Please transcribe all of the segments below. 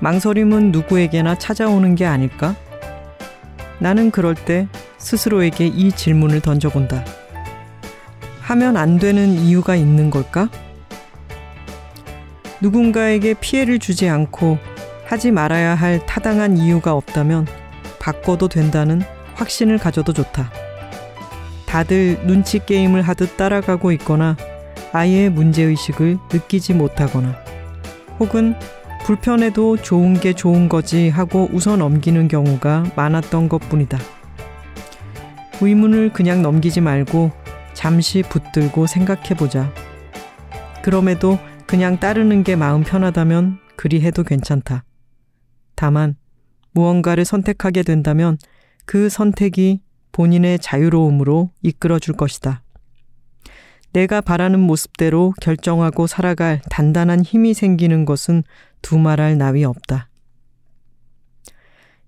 망설임은 누구에게나 찾아오는 게 아닐까? 나는 그럴 때 스스로에게 이 질문을 던져본다. 하면 안 되는 이유가 있는 걸까? 누군가에게 피해를 주지 않고 하지 말아야 할 타당한 이유가 없다면 바꿔도 된다는 확신을 가져도 좋다. 다들 눈치 게임을 하듯 따라가고 있거나 아예 문제의식을 느끼지 못하거나 혹은 불편해도 좋은 게 좋은 거지 하고 웃어 넘기는 경우가 많았던 것 뿐이다. 의문을 그냥 넘기지 말고 잠시 붙들고 생각해 보자. 그럼에도 그냥 따르는 게 마음 편하다면 그리 해도 괜찮다. 다만 무언가를 선택하게 된다면 그 선택이 본인의 자유로움으로 이끌어 줄 것이다. 내가 바라는 모습대로 결정하고 살아갈 단단한 힘이 생기는 것은 두말할 나위 없다.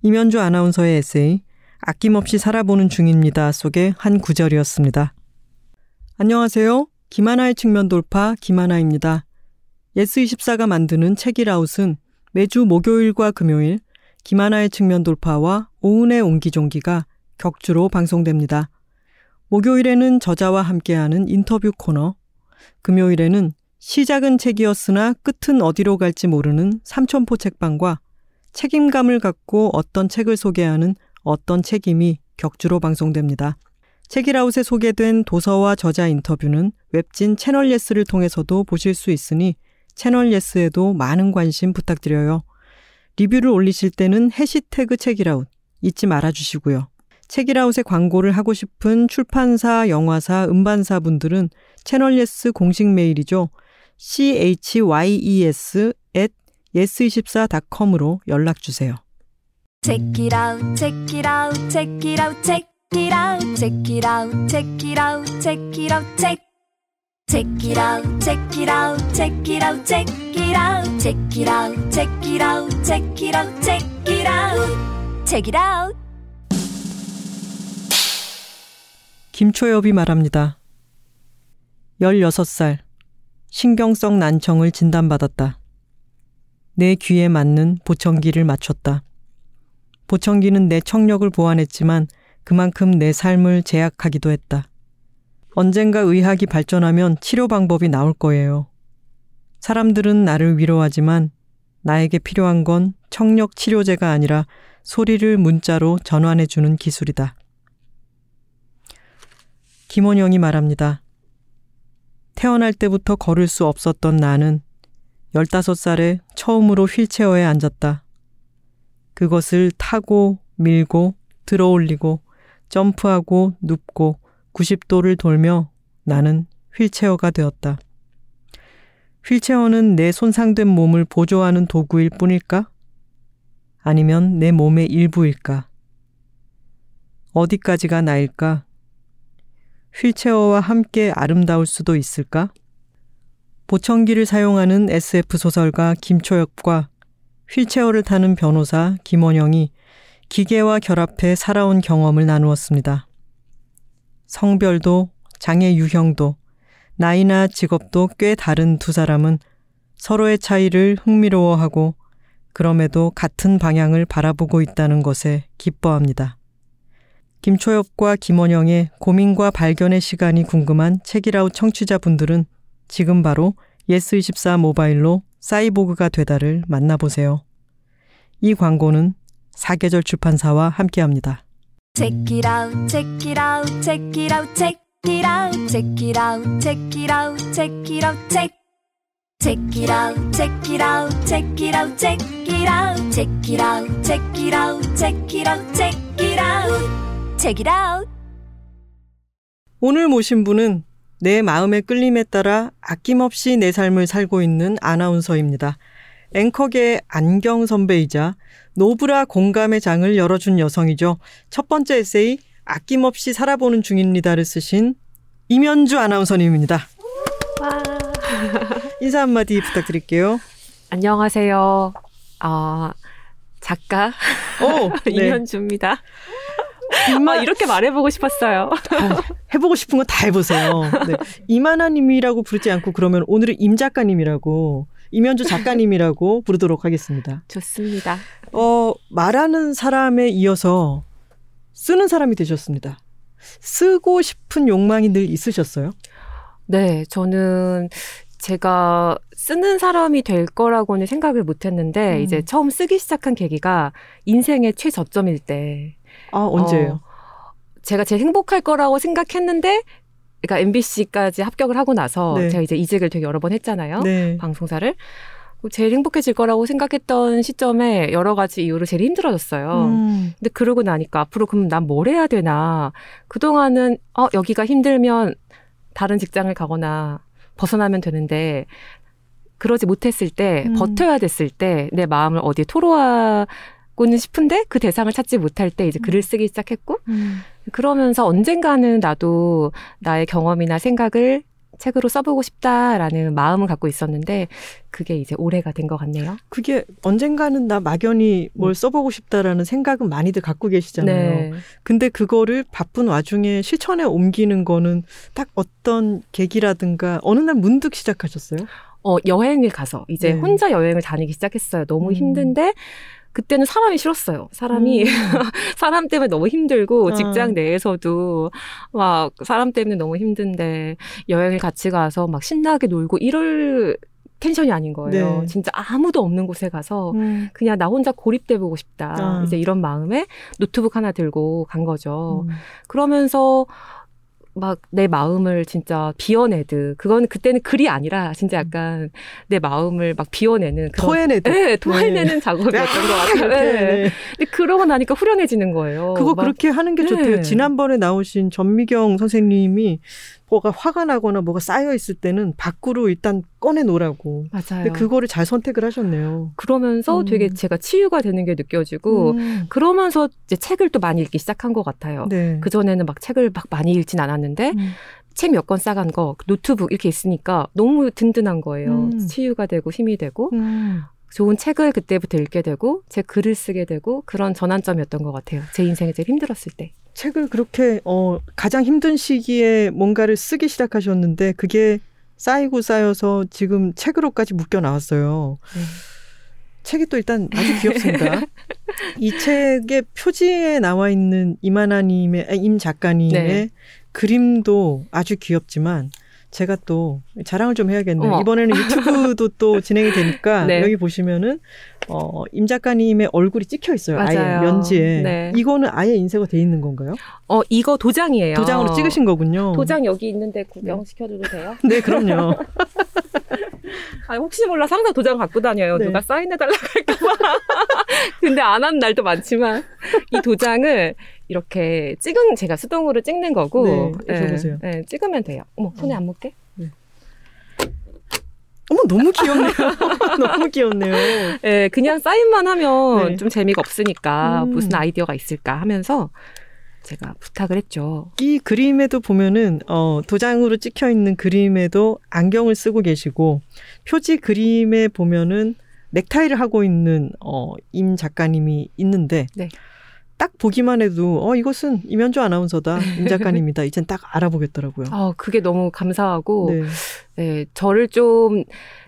임현주 아나운서의 에세이 아낌없이 살아보는 중입니다 속의 한 구절이었습니다. 안녕하세요. 김하나의 측면 돌파 김하나입니다. 예스24가 만드는 책읽아웃은 매주 목요일과 금요일 김하나의 측면 돌파와 오은의 옹기종기가 격주로 방송됩니다. 목요일에는 저자와 함께하는 인터뷰 코너, 금요일에는 시작은 책이었으나 끝은 어디로 갈지 모르는 삼천포 책방과 책임감을 갖고 어떤 책을 소개하는 어떤 책임이 격주로 방송됩니다. 책읽아웃에 소개된 도서와 저자 인터뷰는 웹진 채널 예스를 통해서도 보실 수 있으니 채널 예스에도 많은 관심 부탁드려요. 리뷰를 올리실 때는 해시태그 책이라웃 잊지 말아 주시고요. 책이라웃에 광고를 하고 싶은 출판사, 영화사, 음반사 분들은 채널 예스 공식 메일이죠. Chyes at yes24.com으로 연락 주세요. Check it out, check it out, check it out, check it out, check it out, check it out, check it out, check. Check it out, check it out, check it out, check it out, check it out, check it out, check it out, check it out, check it out. 김초엽이 말합니다. 16살. 신경성 난청을 진단받았다. 내 귀에 맞는 보청기를 맞췄다. 보청기는 내 청력을 보완했지만 그만큼 내 삶을 제약하기도 했다. 언젠가 의학이 발전하면 치료 방법이 나올 거예요. 사람들은 나를 위로하지만 나에게 필요한 건 청력 치료제가 아니라 소리를 문자로 전환해주는 기술이다. 김원영이 말합니다. 태어날 때부터 걸을 수 없었던 나는 15살에 처음으로 휠체어에 앉았다. 그것을 타고 밀고 들어 올리고 점프하고 눕고 90도를 돌며 나는 휠체어가 되었다. 휠체어는 내 손상된 몸을 보조하는 도구일 뿐일까? 아니면 내 몸의 일부일까? 어디까지가 나일까? 휠체어와 함께 아름다울 수도 있을까? 보청기를 사용하는 SF 소설가 김초엽과 휠체어를 타는 변호사 김원영이 기계와 결합해 살아온 경험을 나누었습니다. 성별도 장애 유형도 나이나 직업도 꽤 다른 두 사람은 서로의 차이를 흥미로워하고 그럼에도 같은 방향을 바라보고 있다는 것에 기뻐합니다. 김초엽과 김원영의 고민과 발견의 시간이 궁금한 책이라웃 청취자분들은 지금 바로 예스24 모바일로 사이보그가 되다를 만나보세요. 이 광고는 사계절 출판사와 함께합니다. Check it out, check it out, check it out, check it out, check it out, check it out, check it out, check. Check it out, check it out, check it out, check it out, check it out, check it out, check it out, check it out, check it out. 오늘 모신 분은 내 마음의 끌림에 따라 아낌없이 내 삶을 살고 있는 아나운서입니다. 앵커계의 안경 선배이자 노브라 공감의 장을 열어준 여성이죠. 첫 번째 에세이 아낌없이 살아보는 중입니다를 쓰신 이면주 아나운서님입니다. 와. 인사 한마디 부탁드릴게요. 안녕하세요. 어, 작가 오, 네. 이현주입니다. 아, 이렇게 말해보고 싶었어요. 아, 해보고 싶은 거다 해보세요. 네. 이만하님이라고 부르지 않고 그러면 오늘은 임 작가님이라고 이면주 작가님이라고 부르도록 하겠습니다. 좋습니다. 어, 말하는 사람에 이어서 쓰는 사람이 되셨습니다. 쓰고 싶은 욕망이 늘 있으셨어요? 네, 저는 제가 쓰는 사람이 될 거라고는 생각을 못 했는데, 음. 이제 처음 쓰기 시작한 계기가 인생의 최저점일 때. 아, 언제예요? 어, 제가 제일 행복할 거라고 생각했는데, 그러니까 MBC까지 합격을 하고 나서 네. 제가 이제 이직을 되게 여러 번 했잖아요. 네. 방송사를. 제일 행복해질 거라고 생각했던 시점에 여러 가지 이유로 제일 힘들어졌어요. 음. 근데 그러고 나니까 앞으로 그럼 난 뭘 해야 되나. 그동안은, 어, 여기가 힘들면 다른 직장을 가거나 벗어나면 되는데, 그러지 못했을 때, 음. 버텨야 됐을 때, 내 마음을 어디에 토로하 고는 싶은데, 그 대상을 찾지 못할 때 이제 글을 쓰기 시작했고, 음. 그러면서 언젠가는 나도 나의 경험이나 생각을 책으로 써보고 싶다라는 마음을 갖고 있었는데, 그게 이제 올해가 된 것 같네요. 그게 언젠가는 나 막연히 뭘 음. 써보고 싶다라는 생각은 많이들 갖고 계시잖아요. 네. 근데 그거를 바쁜 와중에 실천에 옮기는 거는 딱 어떤 계기라든가 어느 날 문득 시작하셨어요? 어, 여행을 가서 이제 네. 혼자 여행을 다니기 시작했어요. 너무 음. 힘든데 그때는 사람이 싫었어요. 사람이 음. 사람 때문에 너무 힘들고 어. 직장 내에서도 막 사람 때문에 너무 힘든데 여행을 같이 가서 막 신나게 놀고 이럴 텐션이 아닌 거예요. 네. 진짜 아무도 없는 곳에 가서 음. 그냥 나 혼자 고립돼 보고 싶다. 아. 이제 이런 마음에 노트북 하나 들고 간 거죠. 음. 그러면서 막 내 마음을 진짜 비워내듯 그거는 그때는 글이 아니라 진짜 약간 내 마음을 막 비워내는 그런 토해내듯. 네, 토해내는 작업이었던 것 같아요. 네. 네. 근데 그러고 나니까 후련해지는 거예요. 그거 막, 그렇게 하는 게 네. 좋대요. 지난번에 나오신 전미경 선생님이 뭐가 화가 나거나 뭐가 쌓여 있을 때는 밖으로 일단 꺼내 놓으라고. 맞아요. 근데 그거를 잘 선택을 하셨네요. 그러면서 음. 되게 제가 치유가 되는 게 느껴지고 음. 그러면서 이제 책을 또 많이 읽기 시작한 것 같아요. 네. 그 전에는 막 책을 막 많이 읽진 않았는데 음. 책몇 권 싸간 거 노트북 이렇게 있으니까 너무 든든한 거예요. 음. 치유가 되고 힘이 되고 음. 좋은 책을 그때부터 읽게 되고 제 글을 쓰게 되고 그런 전환점이었던 것 같아요. 제 인생에 제일 힘들었을 때. 책을 그렇게 어 가장 힘든 시기에 뭔가를 쓰기 시작하셨는데 그게 쌓이고 쌓여서 지금 책으로까지 묶여 나왔어요. 네. 책이 또 일단 아주 귀엽습니다. 이 책의 표지에 나와 있는 이만하님의 아, 임 작가님의 네. 그림도 아주 귀엽지만 제가 또 자랑을 좀 해야겠네요. 어머. 이번에는 유튜브도 또 진행이 되니까 네. 여기 보시면은 어, 임 작가님의 얼굴이 찍혀 있어요. 아예 맞아요. 면지에. 네. 이거는 아예 인쇄가 돼 있는 건가요? 어 이거 도장이에요. 도장으로 찍으신 거군요. 도장 여기 있는데 구경시켜줘도 돼요? 네, 그럼요. 아 혹시 몰라서 항상 도장 갖고 다녀요. 네. 누가 사인해달라고 할까봐. 근데 안 하는 날도 많지만 이 도장을 이렇게 찍은 제가 수동으로 찍는 거고. 네, 줘보세요. 네, 찍으면 돼요. 어머 손에 안 묻게? 어머, 너무 귀엽네요. 너무 귀엽네요. 네, 그냥 사인만 하면 네. 좀 재미가 없으니까 음. 무슨 아이디어가 있을까 하면서 제가 부탁을 했죠. 이 그림에도 보면은 어 도장으로 찍혀 있는 그림에도 안경을 쓰고 계시고 표지 그림에 보면은 넥타이를 하고 있는 어 임 작가님이 있는데 네. 딱 보기만 해도 어 이것은 임현주 아나운서다 임 작가님이다 이젠 딱 알아보겠더라고요. 아, 그게 너무 감사하고 네. 네, 저를 좀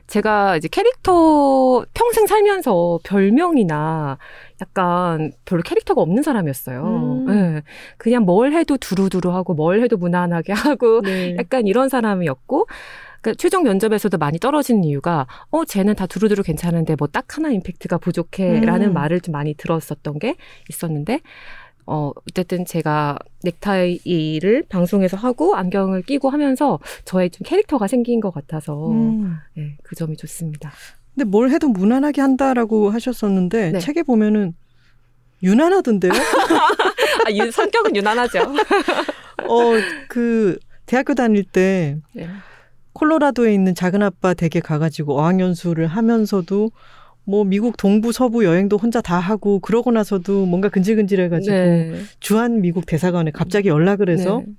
제가 이제 캐릭터 평생 살면서 별명이나 약간 별로 캐릭터가 없는 사람이었어요. 음. 네, 그냥 뭘 해도 두루두루 하고 뭘 해도 무난하게 하고 네. 약간 이런 사람이었고 그러니까 최종 면접에서도 많이 떨어지는 이유가 어 쟤는 다 두루두루 괜찮은데 뭐 딱 하나 임팩트가 부족해라는 음. 말을 좀 많이 들었었던 게 있었는데 어 어쨌든 제가 넥타이를 방송에서 하고 안경을 끼고 하면서 저의 좀 캐릭터가 생긴 것 같아서 음. 네, 그 점이 좋습니다. 근데 뭘 해도 무난하게 한다라고 하셨었는데 네. 책에 보면은 유난하던데요? 아, 유- 성격은 유난하죠. 어 그 대학교 다닐 때 네. 콜로라도에 있는 작은 아빠 댁에 가가지고 어학연수를 하면서도 뭐 미국 동부 서부 여행도 혼자 다 하고 그러고 나서도 뭔가 근질근질해가지고 네. 주한 미국 대사관에 갑자기 연락을 해서 네.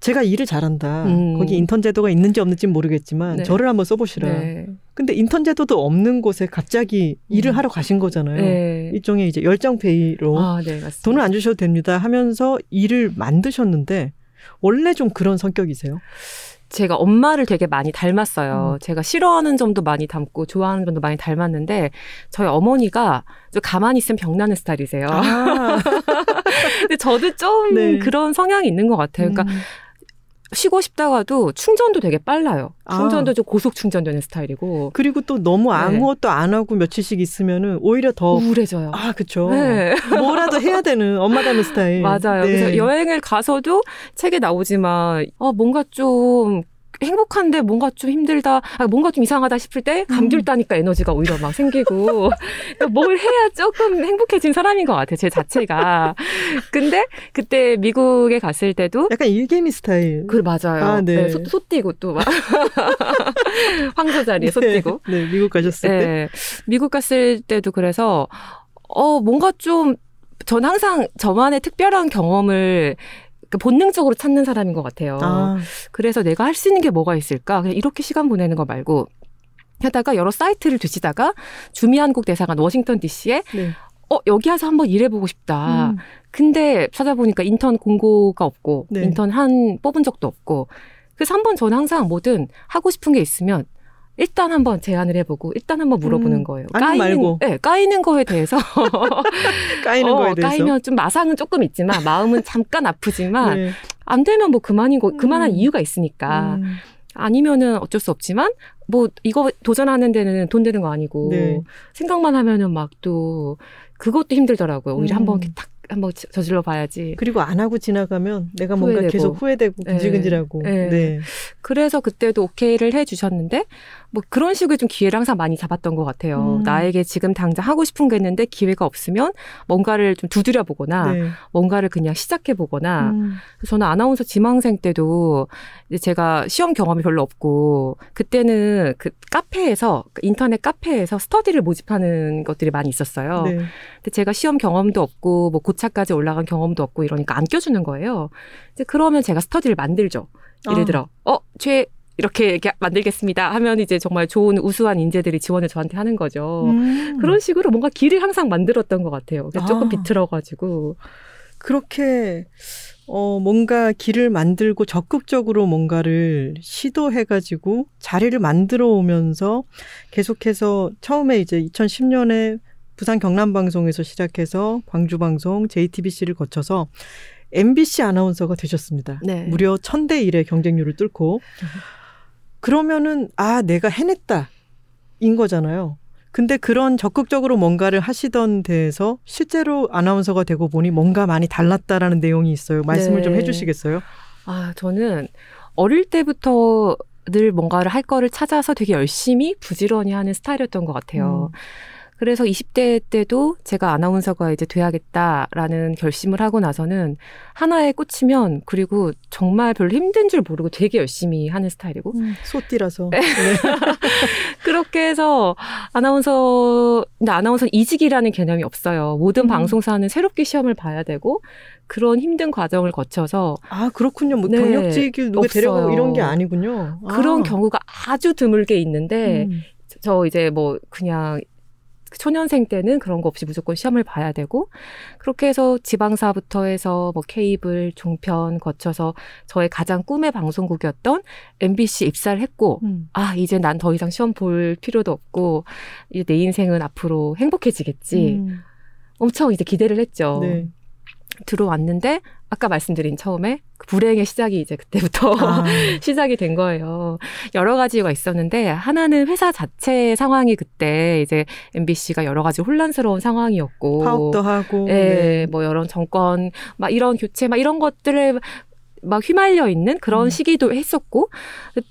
제가 일을 잘한다. 음. 거기 인턴 제도가 있는지 없는지는 모르겠지만 네. 저를 한번 써보시라. 네. 근데 인턴 제도도 없는 곳에 갑자기 일을 음. 하러 가신 거잖아요. 네. 일종의 이제 열정 페이로 아, 네. 돈을 안 주셔도 됩니다 하면서 일을 만드셨는데 원래 좀 그런 성격이세요? 제가 엄마를 되게 많이 닮았어요. 음. 제가 싫어하는 점도 많이 닮고 좋아하는 점도 많이 닮았는데 저희 어머니가 좀 가만히 있으면 병나는 스타일이세요. 아, 근데 저도 좀 네. 그런 성향이 있는 것 같아요. 그러니까 음. 쉬고 싶다가도 충전도 되게 빨라요. 아. 충전도 좀 고속 충전되는 스타일이고 그리고 또 너무 네. 아무것도 안 하고 며칠씩 있으면은 오히려 더 우울해져요. 아, 그쵸. 네. 뭐라도 해야 되는 엄마 닮은 스타일. 맞아요. 네. 그래서 여행을 가서도 책에 나오지만 어, 뭔가 좀 행복한데 뭔가 좀 힘들다, 아, 뭔가 좀 이상하다 싶을 때 감귤 따니까 에너지가 오히려 막 생기고 그러니까 뭘 해야 조금 행복해진 사람인 것 같아요. 제 자체가. 근데 그때 미국에 갔을 때도 약간 일개미 스타일. 그 맞아요. 아, 네. 네, 소, 소 띄고 또 막 황소 자리에 소 네. 띄고. 네, 미국 가셨을 때. 네. 미국 갔을 때도 그래서 어 뭔가 좀 전 항상 저만의 특별한 경험을 그 본능적으로 찾는 사람인 것 같아요. 아, 그래서 내가 할 수 있는 게 뭐가 있을까? 그냥 이렇게 시간 보내는 거 말고 하다가 여러 사이트를 뒤지다가 주미 한국 대사관 워싱턴 DC에 네. 어 여기 와서 한번 일해보고 싶다. 음, 근데 찾아보니까 인턴 공고가 없고 네. 인턴 한 뽑은 적도 없고 그래서 한번 저는 항상 뭐든 하고 싶은 게 있으면 일단 한번 제안을 해보고 일단 한번 물어보는 음, 거예요. 아니면 말고. 네, 까이는 거에 대해서 까이는 어, 거에 대해서. 까이면 좀 마상은 조금 있지만 마음은 잠깐 아프지만 네. 안 되면 뭐 그만인 거 그만한 음. 이유가 있으니까 음, 아니면은 어쩔 수 없지만 뭐 이거 도전하는 데는 돈 드는 거 아니고 네. 생각만 하면은 막 또 그것도 힘들더라고요. 오히려 음. 한번 이렇게 탁 한번 저- 저질러 봐야지. 그리고 안 하고 지나가면 내가 뭔가 후회되고. 계속 후회되고 네. 근질근질하고. 네. 네. 그래서 그때도 오케이를 해 주셨는데 뭐 그런 식의 좀 기회를 항상 많이 잡았던 것 같아요. 음. 나에게 지금 당장 하고 싶은 게 있는데 기회가 없으면 뭔가를 좀 두드려 보거나 네. 뭔가를 그냥 시작해 보거나 음, 저는 아나운서 지망생 때도 이제 제가 시험 경험이 별로 없고 그때는 그 카페에서 그 인터넷 카페에서 스터디를 모집하는 것들이 많이 있었어요. 네. 근데 제가 시험 경험도 없고 뭐 고차까지 올라간 경험도 없고 이러니까 안 껴주는 거예요. 이제 그러면 제가 스터디를 만들죠. 예를 아. 들어 어최 이렇게, 이렇게 만들겠습니다 하면 이제 정말 좋은 우수한 인재들이 지원을 저한테 하는 거죠. 음. 그런 식으로 뭔가 길을 항상 만들었던 것 같아요. 조금 아. 비틀어가지고 그렇게 어 뭔가 길을 만들고 적극적으로 뭔가를 시도해 가지고 자리를 만들어 오면서 계속해서 처음에 이제 2010년에 부산 경남 방송에서 시작해서 광주 방송 JTBC를 거쳐서 MBC 아나운서가 되셨습니다. 네. 무려 1000대 1의 경쟁률을 뚫고 그러면은 아 내가 해냈다 인 거잖아요. 근데 그런 적극적으로 뭔가를 하시던 데에서 실제로 아나운서가 되고 보니 뭔가 많이 달랐다라는 내용이 있어요. 말씀을 네. 좀 해주시겠어요? 아, 저는 어릴 때부터 늘 뭔가를 할 거를 찾아서 되게 열심히 부지런히 하는 스타일이었던 것 같아요. 음. 그래서 20대 때도 제가 아나운서가 이제 돼야겠다라는 결심을 하고 나서는 하나에 꽂히면 그리고 정말 별로 힘든 줄 모르고 되게 열심히 하는 스타일이고 소띠라서. 네. 그렇게 해서 아나운서 근데 아나운서는 이직이라는 개념이 없어요. 모든 음. 방송사는 새롭게 시험을 봐야 되고 그런 힘든 과정을 거쳐서 아 그렇군요. 뭐 네. 경력직을 누가 데려가고. 이런 게 아니군요. 그런 아. 경우가 아주 드물게 있는데 음. 저 이제 뭐 그냥 초년생 때는 그런 거 없이 무조건 시험을 봐야 되고 그렇게 해서 지방사부터 해서 뭐 케이블 종편 거쳐서 저의 가장 꿈의 방송국이었던 MBC 입사를 했고 음. 아 이제 난 더 이상 시험 볼 필요도 없고 이제 내 인생은 앞으로 행복해지겠지 음. 엄청 이제 기대를 했죠 네. 들어왔는데 아까 말씀드린 처음에 그 불행의 시작이 이제 그때부터 아, 시작이 된 거예요. 여러 가지가 있었는데 하나는 회사 자체 상황이 그때 이제 MBC가 여러 가지 혼란스러운 상황이었고 파업도 하고. 예, 네. 뭐 이런 정권 막 이런 교체 막 이런 것들을 막 휘말려 있는 그런 음. 시기도 했었고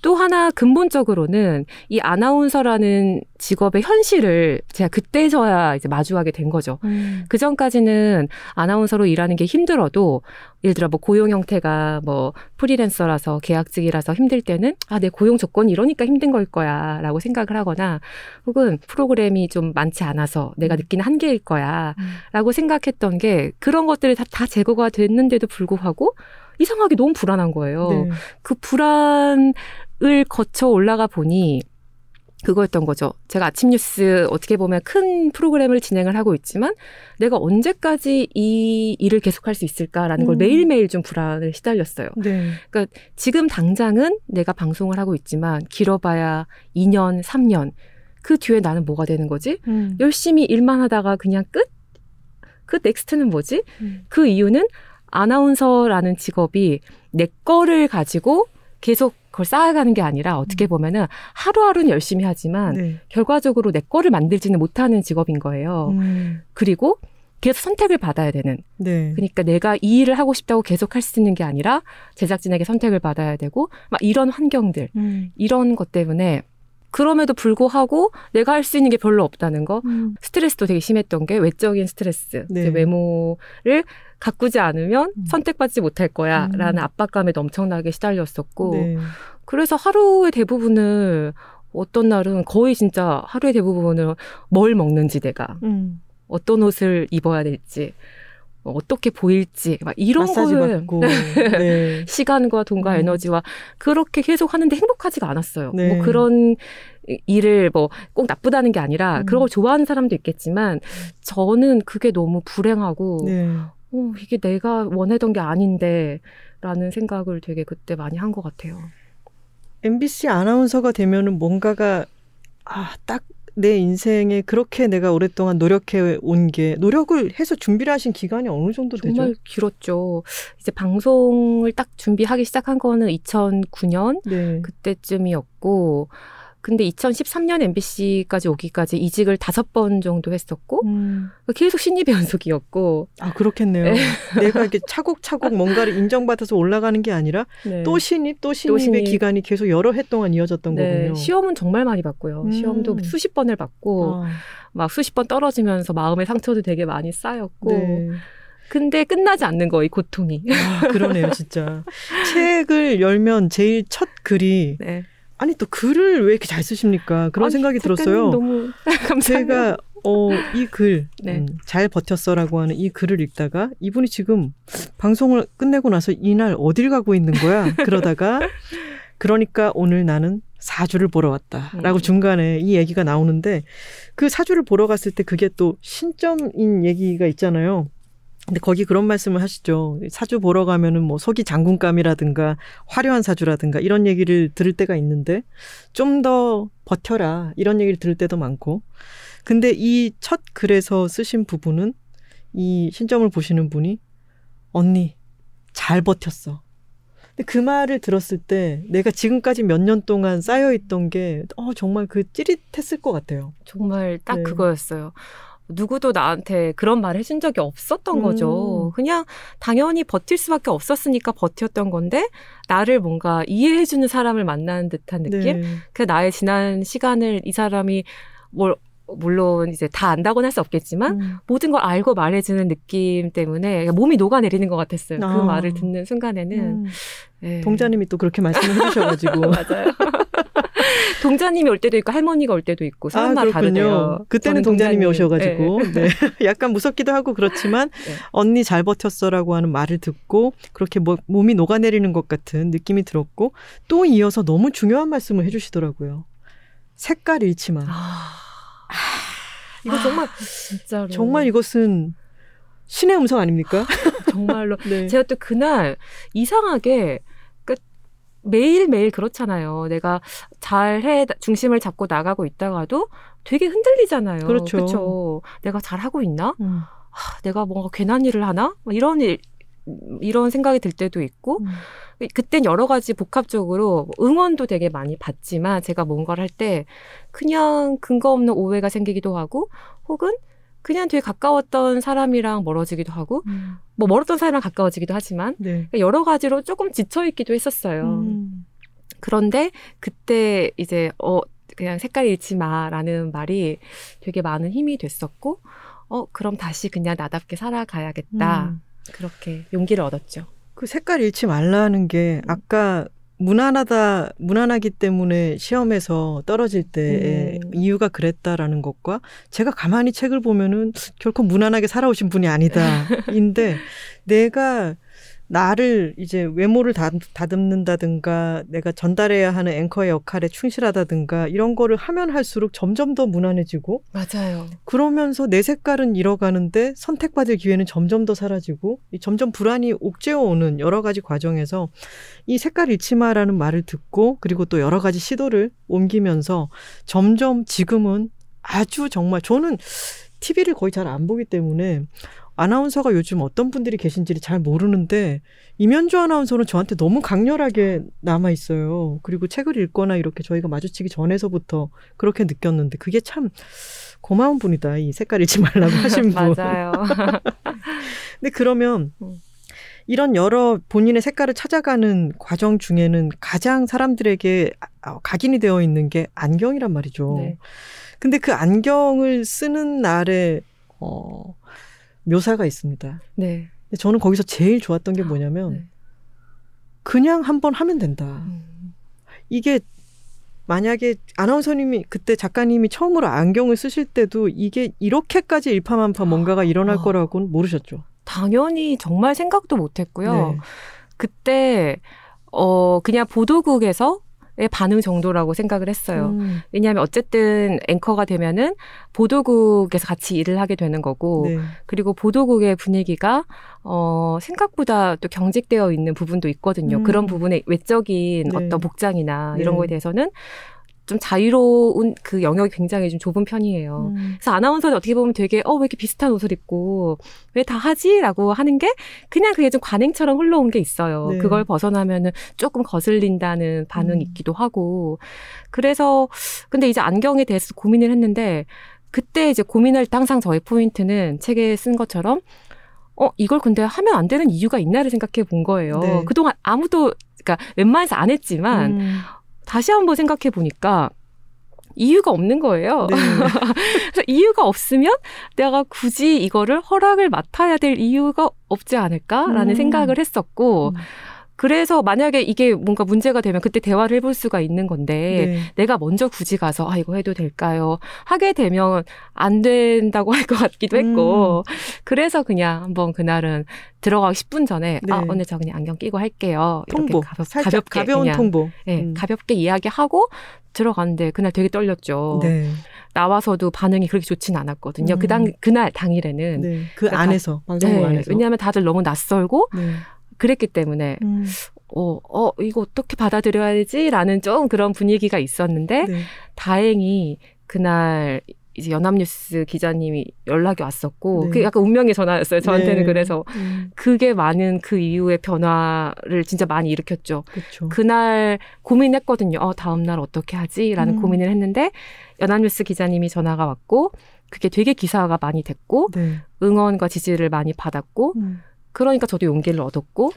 또 하나 근본적으로는 이 아나운서라는 직업의 현실을 제가 그때서야 이제 마주하게 된 거죠. 음. 그 전까지는 아나운서로 일하는 게 힘들어도 예를 들어 뭐 고용 형태가 뭐 프리랜서라서 계약직이라서 힘들 때는 아 내 고용 조건이 이러니까 힘든 걸 거야라고 생각을 하거나 혹은 프로그램이 좀 많지 않아서 내가 음. 느끼는 한계일 거야라고 음. 생각했던 게 그런 것들이 다, 다 제거가 됐는데도 불구하고 이상하게 너무 불안한 거예요. 네. 그 불안을 거쳐 올라가 보니 그거였던 거죠. 제가 아침 뉴스 어떻게 보면 큰 프로그램을 진행을 하고 있지만 내가 언제까지 이 일을 계속할 수 있을까라는 걸 음. 매일매일 좀 불안을 시달렸어요. 네. 그러니까 지금 당장은 내가 방송을 하고 있지만 길어봐야 2년, 3년 그 뒤에 나는 뭐가 되는 거지? 음. 열심히 일만 하다가 그냥 끝? 그 next는 뭐지? 음. 그 이유는 아나운서라는 직업이 내 거를 가지고 계속 그걸 쌓아가는 게 아니라 어떻게 보면은 하루하루는 열심히 하지만 네. 결과적으로 내 거를 만들지는 못하는 직업인 거예요. 음. 그리고 계속 선택을 받아야 되는. 네. 그러니까 내가 이 일을 하고 싶다고 계속 할 수 있는 게 아니라 제작진에게 선택을 받아야 되고 막 이런 환경들, 음. 이런 것 때문에 그럼에도 불구하고 내가 할 수 있는 게 별로 없다는 거. 음. 스트레스도 되게 심했던 게 외적인 스트레스. 네. 외모를 가꾸지 않으면 음. 선택받지 못할 거야. 음. 라는 압박감에 엄청나게 시달렸었고. 네. 그래서 하루의 대부분을 어떤 날은 거의 진짜 하루의 대부분을 뭘 먹는지 내가 음. 어떤 옷을 입어야 될지 어떻게 보일지 막 이런 거를. 네. 시간과 돈과 음. 에너지와 그렇게 계속 하는데 행복하지가 않았어요. 네. 뭐 그런 일을 뭐 꼭 나쁘다는 게 아니라 음. 그런 걸 좋아하는 사람도 있겠지만 저는 그게 너무 불행하고 네. 어, 이게 내가 원하던 게 아닌데 라는 생각을 되게 그때 많이 한 것 같아요. MBC 아나운서가 되면은 뭔가가 아, 딱 내 인생에 그렇게 내가 오랫동안 노력해 온 게 노력을 해서 준비를 하신 기간이 어느 정도 되죠? 정말 길었죠. 이제 방송을 딱 준비하기 시작한 거는 2009년 네. 그때쯤이었고 근데 2013년 MBC까지 오기까지 이직을 다섯 번 정도 했었고 음. 계속 신입 연속이었고 아 그렇겠네요. 네. 내가 이렇게 차곡차곡 뭔가를 인정받아서 올라가는 게 아니라 네. 또 신입 또 신입의 신입. 기간이 계속 여러 해 동안 이어졌던 네, 거군요. 시험은 정말 많이 봤고요. 음. 시험도 수십 번을 받고 아, 막 수십 번 떨어지면서 마음의 상처도 되게 많이 쌓였고 네. 근데 끝나지 않는 거예요, 이 고통이. 아, 그러네요, 진짜. 책을 열면 제일 첫 글이 네. 아니 또 글을 왜 이렇게 잘 쓰십니까? 그런 아니, 생각이 들었어요. 너무. 제가 어, 이 글, 네. 음, 잘 버텼어라고 하는 이 글을 읽다가 이분이 지금 방송을 끝내고 나서 이날 어딜 가고 있는 거야? 그러다가 그러니까 오늘 나는 사주를 보러 왔다. 라고 음. 중간에 이 얘기가 나오는데 그 사주를 보러 갔을 때 그게 또 신점인 얘기가 있잖아요. 근데 거기 그런 말씀을 하시죠. 사주 보러 가면은 뭐 속이 장군감이라든가 화려한 사주라든가 이런 얘기를 들을 때가 있는데 좀 더 버텨라 이런 얘기를 들을 때도 많고. 근데 이 첫 글에서 쓰신 부분은 이 신점을 보시는 분이 언니 잘 버텼어. 근데 그 말을 들었을 때 내가 지금까지 몇 년 동안 쌓여 있던 게 어, 정말 그 찌릿했을 것 같아요. 정말 딱 네. 그거였어요. 누구도 나한테 그런 말을 해준 적이 없었던 음. 거죠. 그냥 당연히 버틸 수밖에 없었으니까 버텼던 건데 나를 뭔가 이해해주는 사람을 만나는 듯한 느낌. 네. 그 나의 지난 시간을 이 사람이 뭘 물론 이제 다 안다고는 할 수 없겠지만 음. 모든 걸 알고 말해주는 느낌 때문에 몸이 녹아내리는 것 같았어요. 그 아. 말을 듣는 순간에는 음. 네. 동자님이 또 그렇게 말씀을 해주셔가지고. 맞아요. 동자님이 올 때도 있고 할머니가 올 때도 있고 사람마다 다르대요. 그때는 저는 동자님이 동자님. 오셔가지고 네. 약간 무섭기도 하고 그렇지만 네. 언니 잘 버텼어라고 하는 말을 듣고 그렇게 뭐, 몸이 녹아내리는 것 같은 느낌이 들었고 또 이어서 너무 중요한 말씀을 해주시더라고요. 색깔 잃지만 아, 이거 정말 진짜로 정말 이것은 신의 음성 아닙니까? 정말로 네. 제가 또 그날 이상하게 그 매일 매일 그렇잖아요. 내가 잘해 중심을 잡고 나가고 있다가도 되게 흔들리잖아요. 그렇죠. 그쵸? 내가 잘 하고 있나? 음. 아, 내가 뭔가 괜한 일을 하나? 막 이런 일 이런 생각이 들 때도 있고 음. 그땐 여러 가지 복합적으로 응원도 되게 많이 받지만 제가 뭔가를 할 때 그냥 근거 없는 오해가 생기기도 하고 혹은 그냥 되게 가까웠던 사람이랑 멀어지기도 하고 음. 뭐 멀었던 사람이랑 가까워지기도 하지만 네. 여러 가지로 조금 지쳐 있기도 했었어요. 음. 그런데 그때 이제 어 그냥 색깔 잃지 마라는 말이 되게 많은 힘이 됐었고 어 그럼 다시 그냥 나답게 살아가야겠다. 음. 그렇게 용기를 얻었죠. 그 색깔 잃지 말라는 게 아까 무난하다 무난하기 때문에 시험에서 떨어질 때 음. 이유가 그랬다라는 것과 제가 가만히 책을 보면은 결코 무난하게 살아오신 분이 아니다인데 내가 나를 이제 외모를 다, 다듬는다든가 내가 전달해야 하는 앵커의 역할에 충실하다든가 이런 거를 하면 할수록 점점 더 무난해지고 맞아요. 그러면서 내 색깔은 잃어가는데 선택받을 기회는 점점 더 사라지고 이 점점 불안이 옥죄어 오는 여러 가지 과정에서 이 색깔 잃지 마라는 말을 듣고 그리고 또 여러 가지 시도를 옮기면서 점점 지금은 아주 정말 저는 TV를 거의 잘 안 보기 때문에 아나운서가 요즘 어떤 분들이 계신지를 잘 모르는데 이면주 아나운서는 저한테 너무 강렬하게 남아 있어요. 그리고 책을 읽거나 이렇게 저희가 마주치기 전에서부터 그렇게 느꼈는데 그게 참 고마운 분이다. 이 색깔 잃지 말라고 하신 분. 맞아요. 근데 그러면 음. 이런 여러 본인의 색깔을 찾아가는 과정 중에는 가장 사람들에게 아, 각인이 되어 있는 게 안경이란 말이죠. 네. 근데 그 안경을 쓰는 날에 어 묘사가 있습니다. 네. 저는 거기서 제일 좋았던 게 뭐냐면 네. 그냥 한번 하면 된다. 음. 이게 만약에 아나운서님이 그때 작가님이 처음으로 안경을 쓰실 때도 이게 이렇게까지 일파만파 뭔가가 일어날 아. 거라고는 모르셨죠. 당연히 정말 생각도 못 했고요. 네. 그때 어 그냥 보도국에서의 반응 정도라고 생각을 했어요. 음, 왜냐하면 어쨌든 앵커가 되면은 보도국에서 같이 일을 하게 되는 거고 네. 그리고 보도국의 분위기가 어 생각보다 또 경직되어 있는 부분도 있거든요. 음. 그런 부분에 외적인 네. 어떤 복장이나 이런 네. 거에 대해서는 좀 자유로운 그 영역이 굉장히 좀 좁은 편이에요. 음, 그래서 아나운서는 어떻게 보면 되게 어 왜 이렇게 비슷한 옷을 입고 왜 다 하지라고 하는 게 그냥 그게 좀 관행처럼 흘러온 게 있어요. 네. 그걸 벗어나면은 조금 거슬린다는 반응이 음. 있기도 하고 그래서 근데 이제 안경에 대해서 고민을 했는데 그때 이제 고민할 때 항상 저의 포인트는 책에 쓴 것처럼 어 이걸 근데 하면 안 되는 이유가 있나를 생각해 본 거예요. 네. 그동안 아무도 그러니까 웬만해서 안 했지만 음, 다시 한번 생각해 보니까 이유가 없는 거예요. 네. 그래서 이유가 없으면 내가 굳이 이거를 허락을 맡아야 될 이유가 없지 않을까라는 음. 생각을 했었고 음. 그래서 만약에 이게 뭔가 문제가 되면 그때 대화를 해볼 수가 있는 건데 네. 내가 먼저 굳이 가서 아 이거 해도 될까요? 하게 되면 안 된다고 할 것 같기도 했고 그래서 그냥 한번 그날은 들어가기 10분 전에 아 네. 오늘 저 그냥 안경 끼고 할게요. 이렇게 통보. 가볍, 살짝 가볍게 가벼운 그냥 통보. 예, 음. 가볍게 이야기하고 들어갔는데 그날 되게 떨렸죠. 네. 나와서도 반응이 그렇게 좋지는 않았거든요. 음. 그 당, 그날 당일에는. 네. 그 그러니까 안에서 방송국 네, 안에서. 왜냐하면 다들 너무 낯설고 네. 그랬기 때문에 음, 어, 어 이거 어떻게 받아들여야지라는 좀 그런 분위기가 있었는데 네. 다행히 그날 이제 연합뉴스 기자님이 연락이 왔었고 네. 그게 약간 운명의 전화였어요. 저한테는 네. 그래서 음, 그게 많은 그 이후의 변화를 진짜 많이 일으켰죠. 그렇죠. 그날 고민했거든요. 어, 다음 날 어떻게 하지? 라는 음. 고민을 했는데, 연합뉴스 기자님이 전화가 왔고, 그게 되게 기사가 많이 됐고, 네. 응원과 지지를 많이 받았고, 음. 그러니까 저도 용기를 얻었고,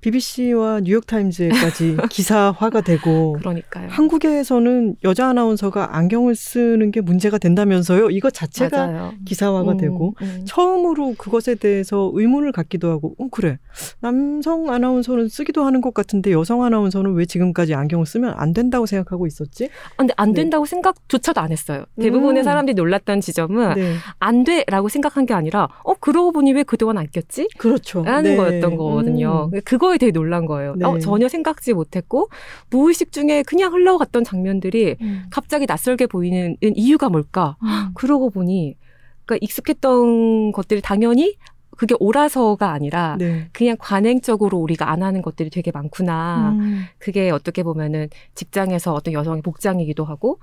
BBC와 뉴욕타임즈에까지 기사화가 되고 그러니까요. 한국에서는 여자 아나운서가 안경을 쓰는 게 문제가 된다면서요? 이것 자체가 맞아요. 기사화가 음, 되고 음. 처음으로 그것에 대해서 의문을 갖기도 하고, 어, 그래. 남성 아나운서는 쓰기도 하는 것 같은데 여성 아나운서는 왜 지금까지 안경을 쓰면 안 된다고 생각하고 있었지? 아, 근데 안 네. 된다고 생각조차도 안 했어요. 대부분의 음. 사람들이 놀랐던 지점은 네. 안 돼라고 생각한 게 아니라, 어, 그러고 보니 왜 그동안 안 꼈지? 그렇죠. 라는 네. 거였던 거거든요. 그거 에 되게 놀란 거예요. 네. 어, 전혀 생각지 못했고, 무의식 중에 그냥 흘러갔던 장면들이 음. 갑자기 낯설게 보이는 이유가 뭘까? 음. 그러고 보니, 그러니까 익숙했던 것들이 당연히 그게 옳아서가 아니라 네. 그냥 관행적으로 우리가 안 하는 것들이 되게 많구나. 음. 그게 어떻게 보면은 직장에서 어떤 여성의 복장이기도 하고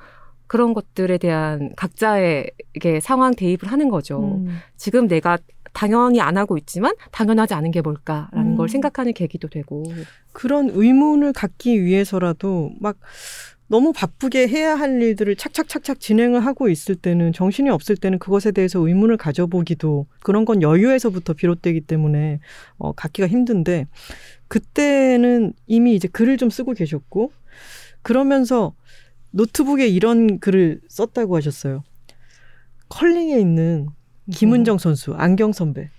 그런 것들에 대한 각자의 이게 상황 대입을 하는 거죠. 음. 지금 내가 당연히 안 하고 있지만 당연하지 않은 게 뭘까라는 음. 걸 생각하는 계기도 되고. 그런 의문을 갖기 위해서라도 막 너무 바쁘게 해야 할 일들을 착착착착 진행을 하고 있을 때는 정신이 없을 때는 그것에 대해서 의문을 가져보기도 그런 건 여유에서부터 비롯되기 때문에 어, 갖기가 힘든데 그때는 이미 이제 글을 좀 쓰고 계셨고 그러면서 노트북에 이런 글을 썼다고 하셨어요. 컬링에 있는 김은정 선수, 안경 선배.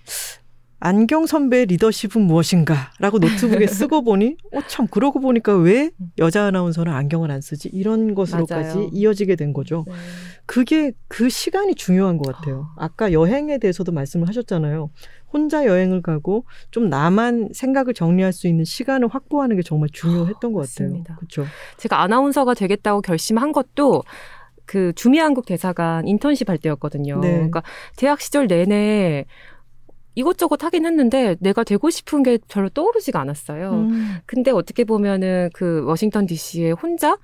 안경 선배의 리더십은 무엇인가라고 노트북에 쓰고 보니 어 참 그러고 보니까 왜 여자 아나운서는 안경을 안 쓰지 이런 것으로까지 맞아요. 이어지게 된 거죠. 네. 그게 그 시간이 중요한 것 같아요. 아까 여행에 대해서도 말씀을 하셨잖아요. 혼자 여행을 가고 좀 나만 생각을 정리할 수 있는 시간을 확보하는 게 정말 중요했던 것 같아요. 맞습니다. 그렇죠. 제가 아나운서가 되겠다고 결심한 것도 그 주미 한국 대사관 인턴십 할 때였거든요. 네. 그러니까 대학 시절 내내 이것저것 하긴 했는데 내가 되고 싶은 게 별로 떠오르지가 않았어요. 음, 근데 어떻게 보면은 그 워싱턴 DC에 혼자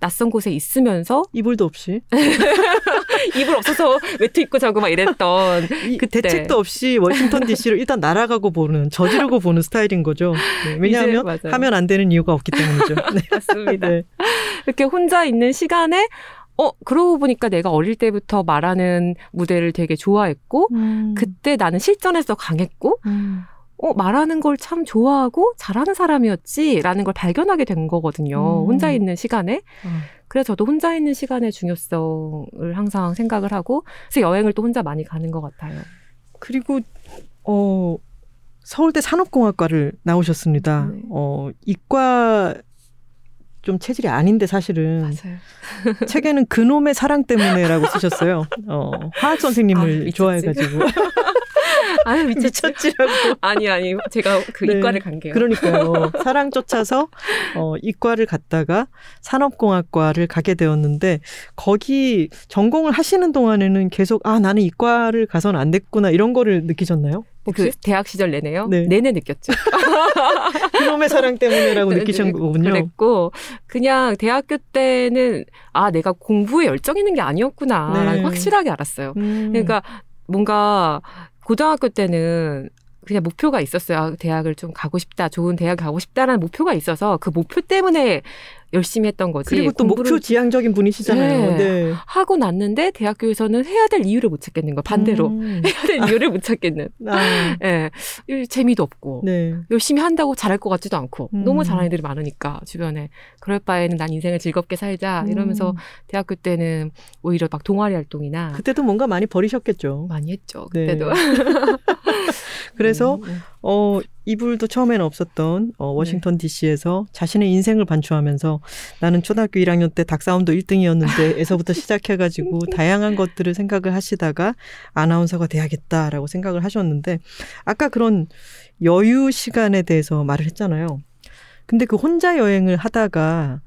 낯선 곳에 있으면서 이불도 없이 이불 없어서 외투 입고 자고 막 이랬던 이, 그. 대책도 없이 워싱턴 DC를 일단 날아가고 보는 저지르고 보는 스타일인 거죠. 네, 왜냐하면. 하면 안 되는 이유가 없기 때문이죠. 네. 맞습니다. 네. 이렇게 혼자 있는 시간에 어 그러고 보니까 내가 어릴 때부터 말하는 무대를 되게 좋아했고 음, 그때 나는 실전에서 강했고 음, 어 말하는 걸 참 좋아하고 잘하는 사람이었지라는 걸 발견하게 된 거거든요. 음. 혼자 있는 시간에. 아, 그래서 저도 혼자 있는 시간의 중요성을 항상 생각을 하고 그래서 여행을 또 혼자 많이 가는 것 같아요. 그리고 어 서울대 산업공학과를 나오셨습니다. 네. 어 이과 좀 체질이 아닌데 사실은 맞아요. 책에는 그놈의 사랑 때문에라고 쓰셨어요. 어 화학 아, 선생님을 미쳤지. 좋아해가지고 아유 미쳤지. 미쳤지 라고. 아니 아니 제가 그 네. 이과를 간 게요. 그러니까요. 사랑 쫓아서 어, 이과를 갔다가 산업공학과를 가게 되었는데 거기 전공을 하시는 동안에는 계속 아 나는 이과를 가서는 안 됐구나 이런 거를 느끼셨나요? 혹시 그 대학 시절 내내요. 네. 내내 느꼈죠. 그놈의 사랑 때문에라고 네, 느끼신 네, 거군요. 그랬고 그냥 대학교 때는 아 내가 공부에 열정 있는 게 아니었구나라는 네. 확실하게 알았어요. 음. 그러니까 뭔가 고등학교 때는 그냥 목표가 있었어요. 아, 대학을 좀 가고 싶다, 좋은 대학 가고 싶다라는 목표가 있어서 그 목표 때문에 열심히 했던 거지. 그리고 또 목표 지향적인 분이시잖아요. 네. 네. 하고 났는데 대학교에서는 해야 될 이유를 못 찾겠는 거 반대로 음. 해야 될 이유를 못 찾겠는. 아, 예, 이 재미도 없고 네. 열심히 한다고 잘할 것 같지도 않고 음. 너무 잘하는 애들이 많으니까 주변에 그럴 바에는 난 인생을 즐겁게 살자 이러면서 음. 대학교 때는 오히려 막 동아리 활동이나 그때도 뭔가 많이 버리셨겠죠. 많이 했죠 네. 그때도 그래서 음, 음. 어, 이불도 처음에는 없었던 어, 워싱턴 DC에서 자신의 인생을 반추하면서 나는 초등학교 1학년 때 닭싸움도 1등이었는데 에서부터 시작해가지고 다양한 것들을 생각을 하시다가 아나운서가 돼야겠다라고 생각을 하셨는데 아까 그런 여유 시간에 대해서 말을 했잖아요. 근데 그 혼자 여행을 하다가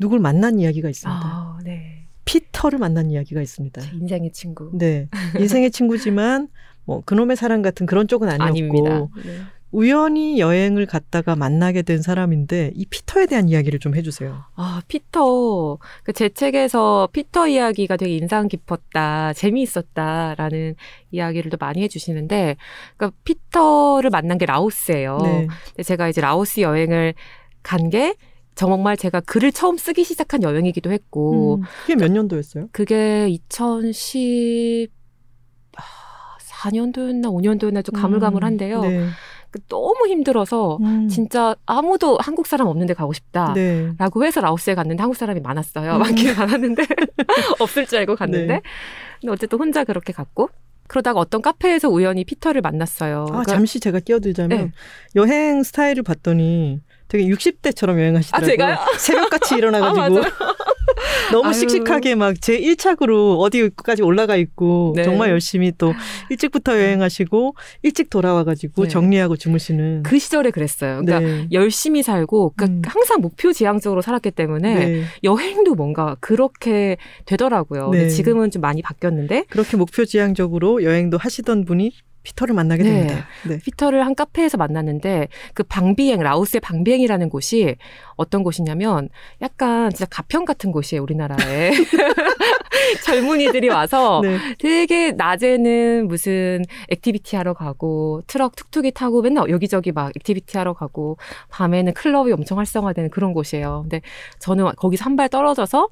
누굴 만난 이야기가 있습니다. 아, 네. 피터를 만난 이야기가 있습니다. 제 인생의 친구 네. 인생의 친구지만 뭐 그놈의 사랑 같은 그런 쪽은 아니었고. 네. 우연히 여행을 갔다가 만나게 된 사람인데 이 피터에 대한 이야기를 좀 해주세요. 아, 피터. 그 제 책에서 피터 이야기가 되게 인상 깊었다, 재미있었다라는 이야기를 또 많이 해주시는데, 그러니까 피터를 만난 게 라오스예요. 네. 근데 제가 이제 라오스 여행을 간 게 정말 제가 글을 처음 쓰기 시작한 여행이기도 했고, 음, 그게 몇 년도였어요? 그게 2010, 4년도였나 5년도였나 좀 가물가물한데요. 네. 그 너무 힘들어서 음, 진짜 아무도 한국 사람 없는데 가고 싶다. 네. 라고 해서 라오스에 갔는데 한국 사람이 많았어요. 음. 많기는 많았는데 없을 줄 알고 갔는데 네. 근데 어쨌든 혼자 그렇게 갔고 그러다가 어떤 카페에서 우연히 피터를 만났어요. 아, 그러니까- 잠시 제가 끼어들자면 네. 여행 스타일을 봤더니 되게 60대처럼 여행하시더라고요. 아, 제가요? 새벽같이 아, 일어나가지고 맞아요. 너무 아유. 씩씩하게 막 제 1착으로 어디까지 올라가 있고 네. 정말 열심히 또 일찍부터 여행하시고 일찍 돌아와가지고 네. 정리하고 주무시는. 그 시절에 그랬어요. 그러니까 네. 열심히 살고 그러니까 음. 항상 목표 지향적으로 살았기 때문에 네. 여행도 뭔가 그렇게 되더라고요. 근데 네. 지금은 좀 많이 바뀌었는데 그렇게 목표 지향적으로 여행도 하시던 분이 피터를 만나게 네. 됩니다. 네. 피터를 한 카페에서 만났는데 그 방비엥 라오스의 방비엥이라는 곳이 어떤 곳이냐면 약간 진짜 가평 같은 곳이에요 우리나라에 젊은이들이 와서 네. 되게 낮에는 무슨 activity 하러 가고 트럭 툭툭이 타고 맨날 여기저기 막 activity 하러 가고 밤에는 클럽이 엄청 활성화되는 그런 곳이에요. 근데 저는 거기서 한 발 떨어져서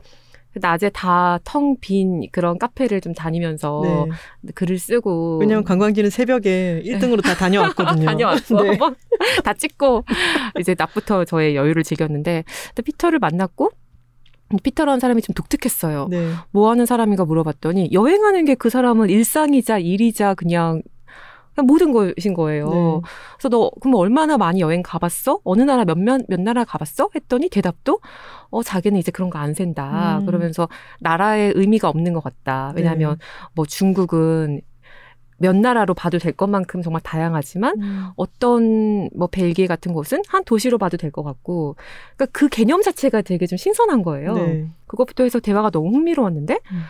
낮에 다 텅 빈 그런 카페를 좀 다니면서 네. 글을 쓰고 왜냐하면 관광지는 새벽에 1등으로 다 다녀왔거든요. 다녀왔어. 네. 막다 찍고 이제 낮부터 저의 여유를 즐겼는데 피터를 만났고 피터라는 사람이 좀 독특했어요. 네. 뭐 하는 사람인가 물어봤더니 여행하는 게 그 사람은 일상이자 일이자 그냥 모든 것인 거예요. 네. 그래서 너 그럼 얼마나 많이 여행 가봤어? 어느 나라 몇몇 몇 나라 가봤어? 했더니 대답도 어 자기는 이제 그런 거 안 센다. 음. 그러면서 나라의 의미가 없는 것 같다. 왜냐하면 네. 뭐 중국은 몇 나라로 봐도 될 것만큼 정말 다양하지만 음. 어떤 뭐 벨기에 같은 곳은 한 도시로 봐도 될 것 같고 그러니까 그 개념 자체가 되게 좀 신선한 거예요. 네. 그것부터 해서 대화가 너무 흥미로웠는데 음.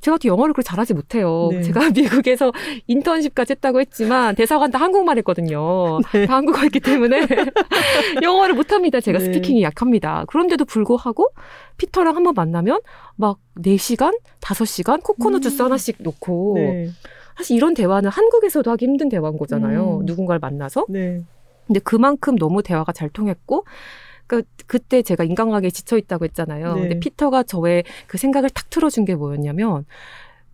제가 또 영어를 그렇게 잘하지 못해요. 네. 제가 미국에서 인턴십까지 했다고 했지만 대사관 다 한국말 했거든요. 네. 다 한국어 했기 때문에 영어를 못합니다. 제가 네. 스피킹이 약합니다. 그런데도 불구하고 피터랑 한번 만나면 막 4시간, 5시간 코코넛 음. 주스 하나씩 놓고 네. 사실 이런 대화는 한국에서도 하기 힘든 대화인 거잖아요. 음. 누군가를 만나서. 네. 근데 그만큼 너무 대화가 잘 통했고 그 그때 제가 인간관계에 지쳐 있다고 했잖아요. 네. 근데 피터가 저의 그 생각을 탁 틀어준 게 뭐였냐면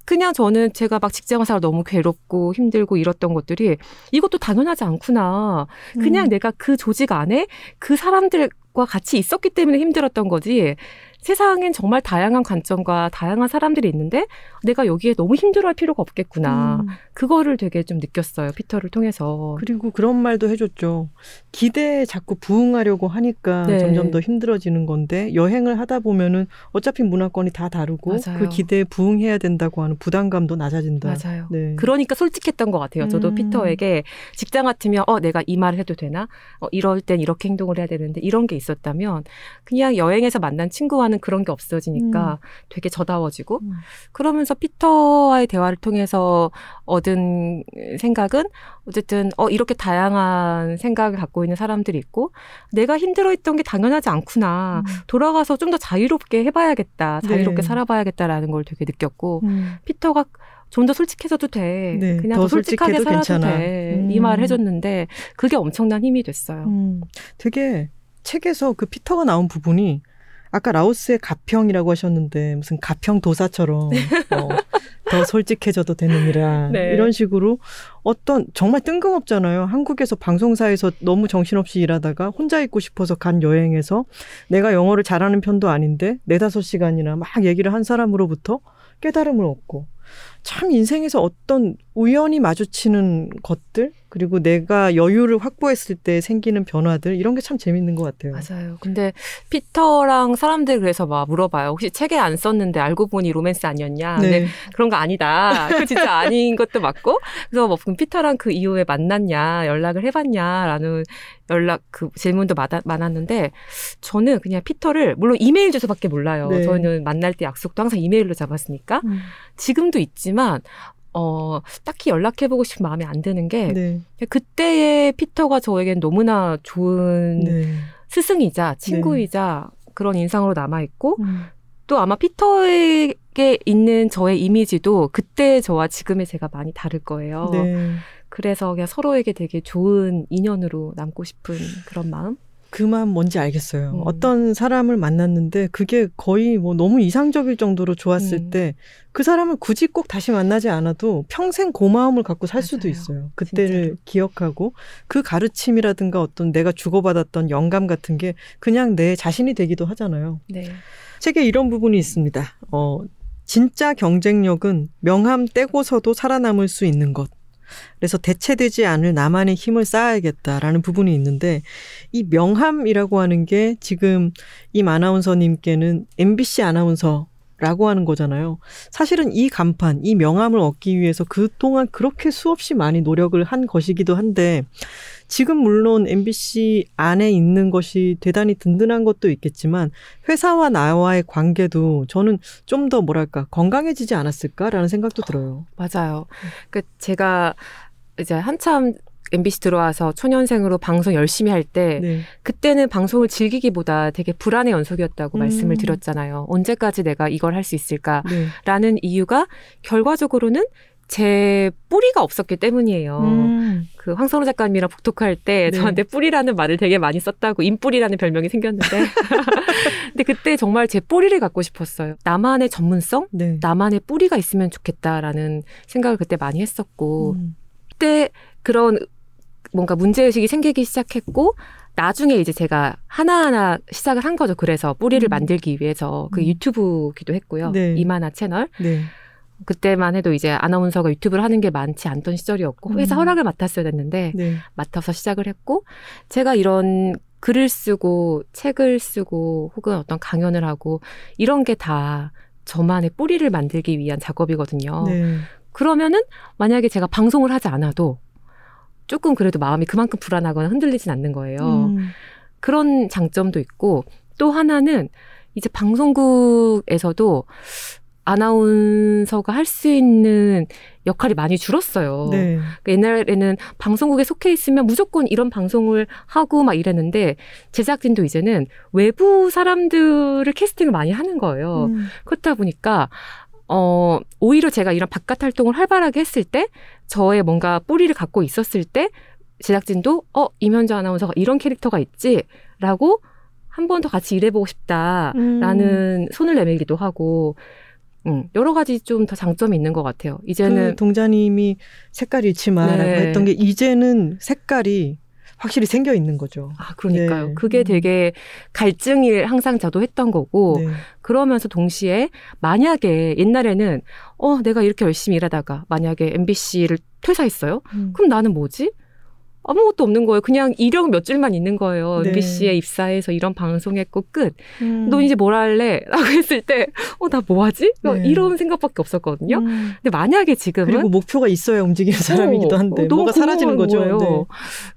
그냥 저는 제가 막 직장 생활 너무 괴롭고 힘들고 이랬던 것들이 이것도 당연하지 않구나. 그냥 음. 내가 그 조직 안에 그 사람들과 같이 있었기 때문에 힘들었던 거지. 세상엔 정말 다양한 관점과 다양한 사람들이 있는데 내가 여기에 너무 힘들어할 필요가 없겠구나. 음. 그거를 되게 좀 느꼈어요. 피터를 통해서. 그리고 그런 말도 해줬죠. 기대에 자꾸 부응하려고 하니까 네. 점점 더 힘들어지는 건데 여행을 하다 보면은 어차피 문화권이 다 다르고 맞아요. 그 기대에 부응해야 된다고 하는 부담감도 낮아진다. 맞아요. 네. 그러니까 솔직했던 것 같아요. 저도 음. 피터에게 직장 같으면 어 내가 이 말을 해도 되나? 어 이럴 땐 이렇게 행동을 해야 되는데 이런 게 있었다면 그냥 여행에서 만난 친구와는 그런 게 없어지니까 되게 저다워지고 음. 그러면서 피터와의 대화를 통해서 얻은 생각은 어쨌든 어 이렇게 다양한 생각을 갖고 있는 사람들이 있고 내가 힘들어했던 게 당연하지 않구나. 돌아가서 좀 더 자유롭게 해봐야겠다. 자유롭게 네. 살아봐야겠다라는 걸 되게 느꼈고 음. 피터가 좀더 솔직해져도 돼. 네, 그냥 더더 솔직하게 살아도 괜찮아. 돼. 이 음. 말을 해줬는데 그게 엄청난 힘이 됐어요. 음, 되게 책에서 그 피터가 나온 부분이 아까 라오스의 가평이라고 하셨는데 무슨 가평 도사처럼 어, 더 솔직해져도 되느니라 네. 이런 식으로 어떤 정말 뜬금없잖아요. 한국에서 방송사에서 너무 정신없이 일하다가 혼자 있고 싶어서 간 여행에서 내가 영어를 잘하는 편도 아닌데 네다섯 시간이나 막 얘기를 한 사람으로부터 깨달음을 얻고 참 인생에서 어떤 우연히 마주치는 것들 그리고 내가 여유를 확보했을 때 생기는 변화들 이런 게 참 재밌는 것 같아요. 맞아요. 근데 피터랑 사람들 그래서 막 물어봐요. 혹시 책에 안 썼는데 알고 보니 로맨스 아니었냐? 근데 네. 그런 거 아니다. 그 진짜 아닌 것도 맞고. 그래서 뭐 그럼 피터랑 그 이후에 만났냐, 연락을 해봤냐라는 연락 그 질문도 많았는데 저는 그냥 피터를 물론 이메일 주소밖에 몰라요. 네. 저는 만날 때 약속도 항상 이메일로 잡았으니까 음. 지금도 있지만. 어, 딱히 연락해보고 싶은 마음이 안 드는 게, 네. 그때의 피터가 저에겐 너무나 좋은 네. 스승이자 친구이자 그런 인상으로 남아있고, 음. 또 아마 피터에게 있는 저의 이미지도 그때 저와 지금의 제가 많이 다를 거예요. 네. 그래서 그냥 서로에게 되게 좋은 인연으로 남고 싶은 그런 마음? 그 마음 뭔지 알겠어요. 음. 어떤 사람을 만났는데 그게 거의 뭐 너무 이상적일 정도로 좋았을 음. 때그 사람을 굳이 꼭 다시 만나지 않아도 평생 고마움을 갖고 살 수도 맞아요. 있어요. 그때를 진짜로. 기억하고 그 가르침이라든가 어떤 내가 주고받았던 영감 같은 게 그냥 내 자신이 되기도 하잖아요. 네. 책에 이런 부분이 있습니다. 어, 진짜 경쟁력은 명함 떼고서도 살아남을 수 있는 것. 그래서 대체되지 않을 나만의 힘을 쌓아야겠다라는 부분이 있는데 이 명함이라고 하는 게 지금 임 아나운서님께는 MBC 아나운서 라고 하는 거잖아요. 사실은 이 간판, 이 명함을 얻기 위해서 그동안 그렇게 수없이 많이 노력을 한 것이기도 한데, 지금 물론 MBC 안에 있는 것이 대단히 든든한 것도 있겠지만, 회사와 나와의 관계도 저는 좀 더 뭐랄까, 건강해지지 않았을까라는 생각도 들어요. 맞아요. 그 제가 이제 한참 MBC 들어와서 초년생으로 방송 열심히 할때 네. 그때는 방송을 즐기기보다 되게 불안의 연속이었다고 음. 말씀을 드렸잖아요. 언제까지 내가 이걸 할 수 있을까라는 네. 이유가 결과적으로는 제 뿌리가 없었기 때문이에요. 음. 그 황선우 작가님이랑 복독할 때 네. 저한테 뿌리라는 말을 되게 많이 썼다고 인뿌리라는 별명이 생겼는데 근데 그때 정말 제 뿌리를 갖고 싶었어요. 나만의 전문성, 네. 나만의 뿌리가 있으면 좋겠다라는 생각을 그때 많이 했었고 음. 그때 그런 뭔가 문제 의식이 생기기 시작했고 나중에 이제 제가 하나하나 시작을 한 거죠. 그래서 뿌리를 음. 만들기 위해서 그 음. 유튜브기도 했고요. 네. 이만화 채널. 네. 그때만 해도 이제 아나운서가 유튜브를 하는 게 많지 않던 시절이었고 회사 음. 허락을 맡았어야 됐는데 네. 맡아서 시작을 했고 제가 이런 글을 쓰고 책을 쓰고 혹은 어떤 강연을 하고 이런 게 다 저만의 뿌리를 만들기 위한 작업이거든요. 네. 그러면은 만약에 제가 방송을 하지 않아도 조금 그래도 마음이 그만큼 불안하거나 흔들리진 않는 거예요. 음. 그런 장점도 있고 또 하나는 이제 방송국에서도 아나운서가 할 수 있는 역할이 많이 줄었어요. 네. 그러니까 옛날에는 방송국에 속해 있으면 무조건 이런 방송을 하고 막 이랬는데 제작진도 이제는 외부 사람들을 캐스팅을 많이 하는 거예요. 음. 그렇다 보니까 어 오히려 제가 이런 바깥 활동을 활발하게 했을 때 저의 뭔가 뿌리를 갖고 있었을 때 제작진도 어 이면주 아나운서가 이런 캐릭터가 있지라고 한 번 더 같이 일해보고 싶다라는 음. 손을 내밀기도 하고 음, 여러 가지 좀 더 장점이 있는 것 같아요. 이제는 그 동자님이 색깔 잃지 마라고 네. 했던 게 이제는 색깔이 확실히 생겨 있는 거죠. 아 그러니까요. 네. 그게 음. 되게 갈증이 항상 저도 했던 거고 네. 그러면서 동시에 만약에 옛날에는 어 내가 이렇게 열심히 일하다가 만약에 MBC를 퇴사했어요. 음. 그럼 나는 뭐지? 아무것도 없는 거예요. 그냥 이력 몇 줄만 있는 거예요. 네. MBC에 입사해서 이런 방송했고 끝. 음. 너 이제 뭘 할래? 라고 했을 때, 어, 나 뭐 하지? 네. 이런 생각밖에 없었거든요. 음. 근데 만약에 지금은. 그리고 목표가 있어야 움직이는 사람이기도 어, 한데 어, 너무 뭐가 사라지는 거죠. 네.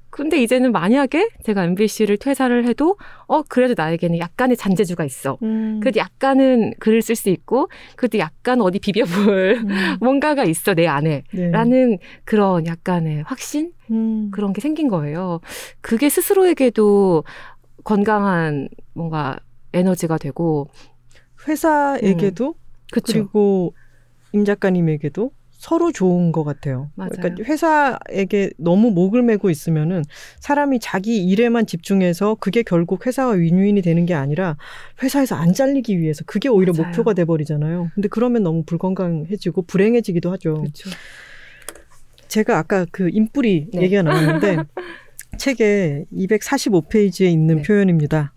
근데 이제는 만약에 제가 MBC를 퇴사를 해도, 어, 그래도 나에게는 약간의 잔재주가 있어. 음. 그래도 약간은 글을 쓸 수 있고, 그래도 약간 어디 비벼볼 음. 뭔가가 있어, 내 안에. 네. 라는 그런 약간의 확신? 음. 그런 게 생긴 거예요. 그게 스스로에게도 건강한 뭔가 에너지가 되고, 회사에게도 그쵸. 그리고 임 작가님에게도 서로 좋은 것 같아요. 맞아요. 그러니까 회사에게 너무 목을 메고 있으면은 사람이 자기 일에만 집중해서 그게 결국 회사와 윈윈이 되는 게 아니라 회사에서 안 잘리기 위해서 그게 오히려 맞아요. 목표가 돼 버리잖아요. 근데 그러면 너무 불건강해지고 불행해지기도 하죠. 그렇죠. 제가 아까 그 인뿌리 네. 얘기가 나왔는데 책에 245페이지에 있는 네. 표현입니다.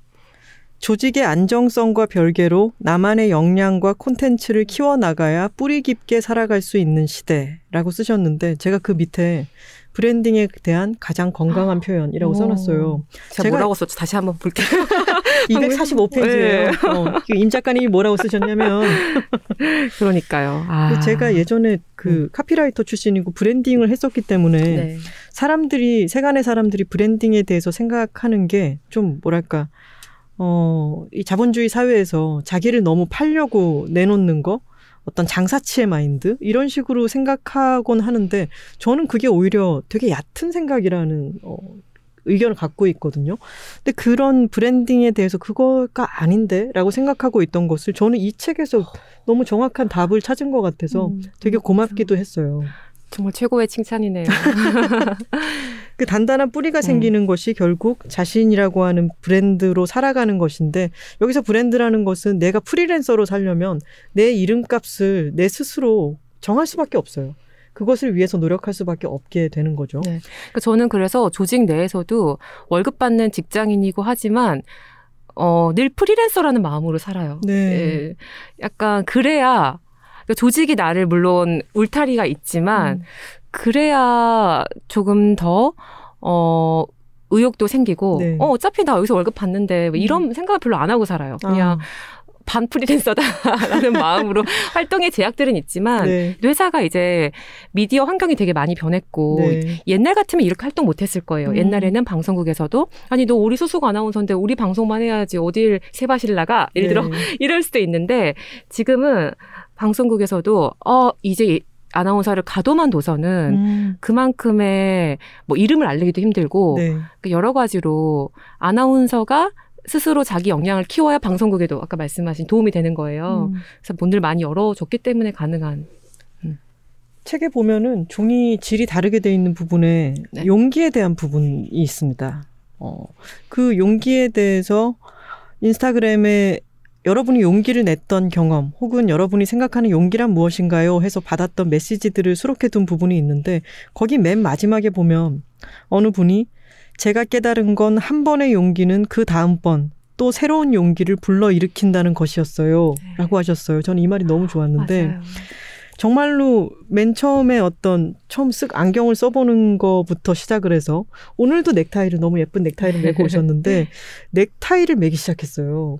조직의 안정성과 별개로 나만의 역량과 콘텐츠를 키워나가야 뿌리 깊게 살아갈 수 있는 시대라고 쓰셨는데 제가 그 밑에 브랜딩에 대한 가장 건강한 표현이라고 오. 써놨어요. 제가, 제가- 뭐라고 썼죠? 다시 한번 볼게요. 245페이지예요. 어, 임 작가님이 뭐라고 쓰셨냐면 그러니까요. 아. 제가 예전에 그 카피라이터 출신이고 브랜딩을 했었기 때문에 네. 사람들이 세간의 사람들이 브랜딩에 대해서 생각하는 게 좀 뭐랄까 어, 이 자본주의 사회에서 자기를 너무 팔려고 내놓는 거 어떤 장사치의 마인드 이런 식으로 생각하곤 하는데 저는 그게 오히려 되게 얕은 생각이라는 어, 의견을 갖고 있거든요. 근데 그런 브랜딩에 대해서 그거가 아닌데 라고 생각하고 있던 것을 저는 이 책에서 너무 정확한 답을 찾은 것 같아서 음, 되게 고맙기도 했어요. 정말 최고의 칭찬이네요. 그 단단한 뿌리가 음. 생기는 것이 결국 자신이라고 하는 브랜드로 살아가는 것인데 여기서 브랜드라는 것은 내가 프리랜서로 살려면 내 이름값을 내 스스로 정할 수밖에 없어요. 그것을 위해서 노력할 수밖에 없게 되는 거죠. 네. 그러니까 저는 그래서 조직 내에서도 월급 받는 직장인이고 하지만 어, 늘 프리랜서라는 마음으로 살아요. 네. 예. 약간 그래야 그러니까 조직이 나를 물론 울타리가 있지만 음. 그래야 조금 더 어. 의욕도 생기고 네. 어 어차피 나 여기서 월급 받는데 뭐 이런 생각을 별로 안 하고 살아요. 그냥 아, 반 프리랜서다라는 마음으로 활동의 제약들은 있지만 네. 회사가 이제 미디어 환경이 되게 많이 변했고 네. 옛날 같으면 이렇게 활동 못했을 거예요. 음. 옛날에는 방송국에서도 아니 너 우리 소속 아나운서인데 우리 방송만 해야지 어딜 세바실 나가 예를 들어 네. 이럴 수도 있는데 지금은 방송국에서도 어 이제 아나운서를 가둬만 둬서는 음, 그만큼의 뭐 이름을 알리기도 힘들고 네. 그 여러 가지로 아나운서가 스스로 자기 역량을 키워야 방송국에도 아까 말씀하신 도움이 되는 거예요. 음. 그래서 문을 많이 열어줬기 때문에 가능한 책에 보면은 종이 질이 다르게 돼 있는 부분에 네. 용기에 대한 부분이 있습니다. 어, 그 용기에 대해서 인스타그램에 여러분이 용기를 냈던 경험 혹은 여러분이 생각하는 용기란 무엇인가요? 해서 받았던 메시지들을 수록해 둔 부분이 있는데 거기 맨 마지막에 보면 어느 분이 제가 깨달은 건 한 번의 용기는 그 다음번 또 새로운 용기를 불러 일으킨다는 것이었어요. 라고 하셨어요. 저는 이 말이 너무 좋았는데 맞아요. 정말로 맨 처음에 어떤 처음 쓱 안경을 써보는 거부터 시작을 해서 오늘도 넥타이를 너무 예쁜 넥타이를 메고 오셨는데 넥타이를 매기 시작했어요.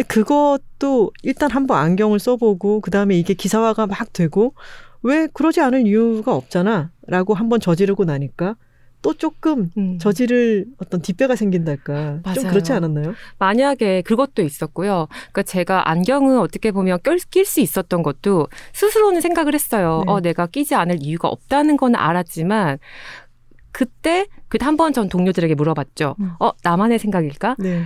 근데 그것도 일단 한번 안경을 써보고 그 다음에 이게 기사화가 막 되고 왜 그러지 않을 이유가 없잖아 라고 한번 저지르고 나니까 또 조금 음. 저지를 어떤 뒷배가 생긴달까 좀 맞아요. 그렇지 않았나요? 만약에 그것도 있었고요. 그러니까 제가 안경을 어떻게 보면 낄 수 있었던 것도 스스로는 생각을 했어요. 네. 어, 내가 끼지 않을 이유가 없다는 건 알았지만 그때 그때 한번 전 동료들에게 물어봤죠. 음. 어, 나만의 생각일까? 네.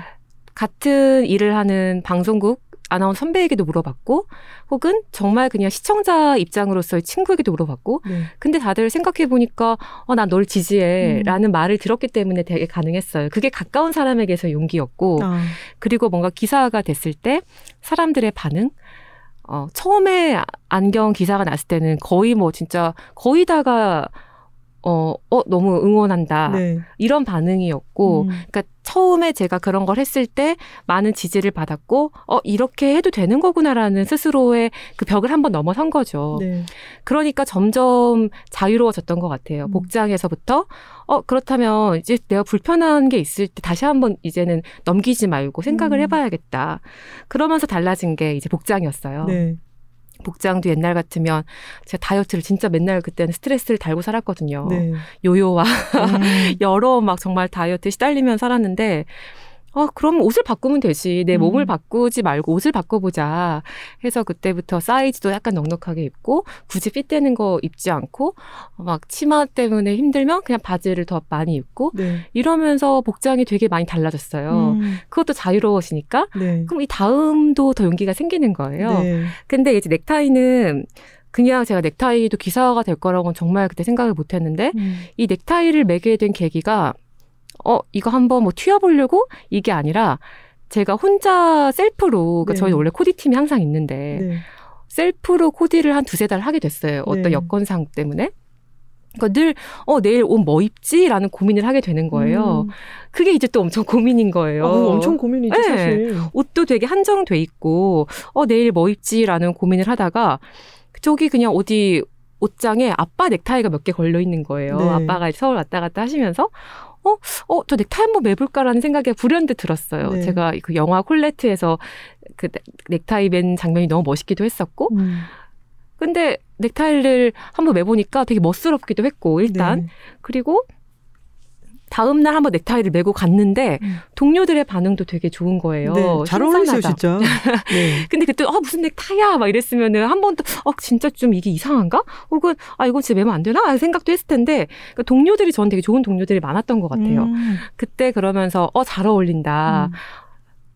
같은 일을 하는 방송국 아나운서 선배에게도 물어봤고 혹은 정말 그냥 시청자 입장으로서의 친구에게도 물어봤고 네. 근데 다들 생각해 보니까 어, 난널 지지해 음. 라는 말을 들었기 때문에 되게 가능했어요. 그게 가까운 사람에게서 용기였고 아, 그리고 뭔가 기사가 됐을 때 사람들의 반응 어, 처음에 안경 기사가 났을 때는 거의 뭐 진짜 거의 다가 어, 어 너무 응원한다 네. 이런 반응이었고 음. 그러니까 처음에 제가 그런 걸 했을 때 많은 지지를 받았고 어 이렇게 해도 되는 거구나라는 스스로의 그 벽을 한번 넘어선 거죠. 네. 그러니까 점점 자유로워졌던 것 같아요. 음. 복장에서부터 어 그렇다면 이제 내가 불편한 게 있을 때 다시 한번 이제는 넘기지 말고 생각을 음. 해봐야겠다. 그러면서 달라진 게 이제 복장이었어요. 네. 복장도 옛날 같으면 제가 다이어트를 진짜 맨날 그때는 스트레스를 달고 살았거든요. 네. 요요와 음. 여러 막 정말 다이어트 시달리면 살았는데 아, 그럼 옷을 바꾸면 되지. 내 음. 몸을 바꾸지 말고 옷을 바꿔보자. 해서 그때부터 사이즈도 약간 넉넉하게 입고, 굳이 핏되는 거 입지 않고, 막 치마 때문에 힘들면 그냥 바지를 더 많이 입고, 네. 이러면서 복장이 되게 많이 달라졌어요. 음. 그것도 자유로워지니까, 네. 그럼 이 다음도 더 용기가 생기는 거예요. 네. 근데 이제 넥타이는 그냥 제가 넥타이도 기사가 될 거라고는 정말 그때 생각을 못 했는데, 음. 이 넥타이를 매게 된 계기가 어 이거 한번 뭐 튀어보려고 이게 아니라 제가 혼자 셀프로 그러니까 네. 저희 원래 코디 팀이 항상 있는데 네. 셀프로 코디를 한 두세 달 하게 됐어요 어떤 네. 여건상 때문에 그러니까 늘 어 내일 옷 뭐 입지 라는 고민을 하게 되는 거예요 음. 그게 이제 또 엄청 고민인 거예요 아, 엄청 고민이죠, 네. 사실. 옷도 되게 한정돼 있고 어 내일 뭐 입지 라는 고민을 하다가 저기 그냥 어디 옷장에 아빠 넥타이가 몇 개 걸려 있는 거예요. 네. 아빠가 서울 왔다 갔다 하시면서 어, 어, 저 넥타이 한번 매볼까라는 생각이 불현듯 들었어요. 네. 제가 그 영화 콜레트에서 그 넥- 넥타이 맨 장면이 너무 멋있기도 했었고, 음. 근데 넥타이를 한번 매보니까 되게 멋스럽기도 했고, 일단. 네. 그리고 다음 날 한번 넥타이를 메고 갔는데, 음. 동료들의 반응도 되게 좋은 거예요. 네, 잘 어울리세요. 진짜. 네. 근데 그때 아 무슨 넥타이야 막 이랬으면은 한번더어 진짜 좀 이게 이상한가? 혹은 아 이거 진짜 매면 안 되나? 생각도 했을 텐데 그러니까 동료들이 저는 되게 좋은 동료들이 많았던 것 같아요. 음. 그때 그러면서 어 잘 어울린다 음.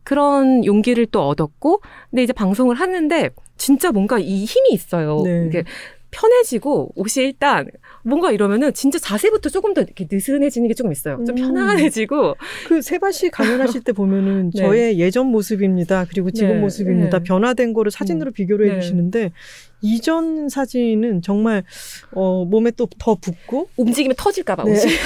그런 용기를 또 얻었고 근데 이제 방송을 하는데 진짜 뭔가 이 힘이 있어요. 네. 이게 편해지고 옷이 일단 뭔가 이러면은 진짜 자세부터 조금 더 이렇게 느슨해지는 게 조금 있어요. 좀 음. 편안해지고 그 세바 씨 강연하실 때 보면은 네. 저의 예전 모습입니다. 그리고 지금 네, 모습입니다. 네. 변화된 거를 사진으로 비교를 네. 해주시는데 이전 사진은 정말 어, 몸에 또 더 붓고 움직이면 터질까봐 네. 옷이.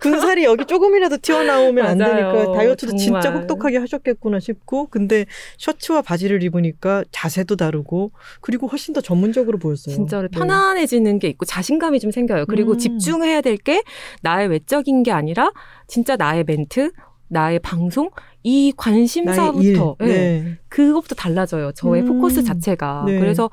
군살이 여기 조금이라도 튀어나오면 안. 되니까 다이어트도 진짜 정말. 혹독하게 하셨겠구나 싶고 근데 셔츠와 바지를 입으니까 자세도 다르고 그리고 훨씬 더 전문적으로 보였어요. 진짜로 네. 편안해지는 게 있고 자신감이 좀 생겨요. 그리고 음. 집중해야 될 게 나의 외적인 게 아니라 진짜 나의 멘트, 나의 방송, 이. 관심사부터 예, 네. 그것부터 달라져요. 저의 음. 포커스 자체가. 네. 그래서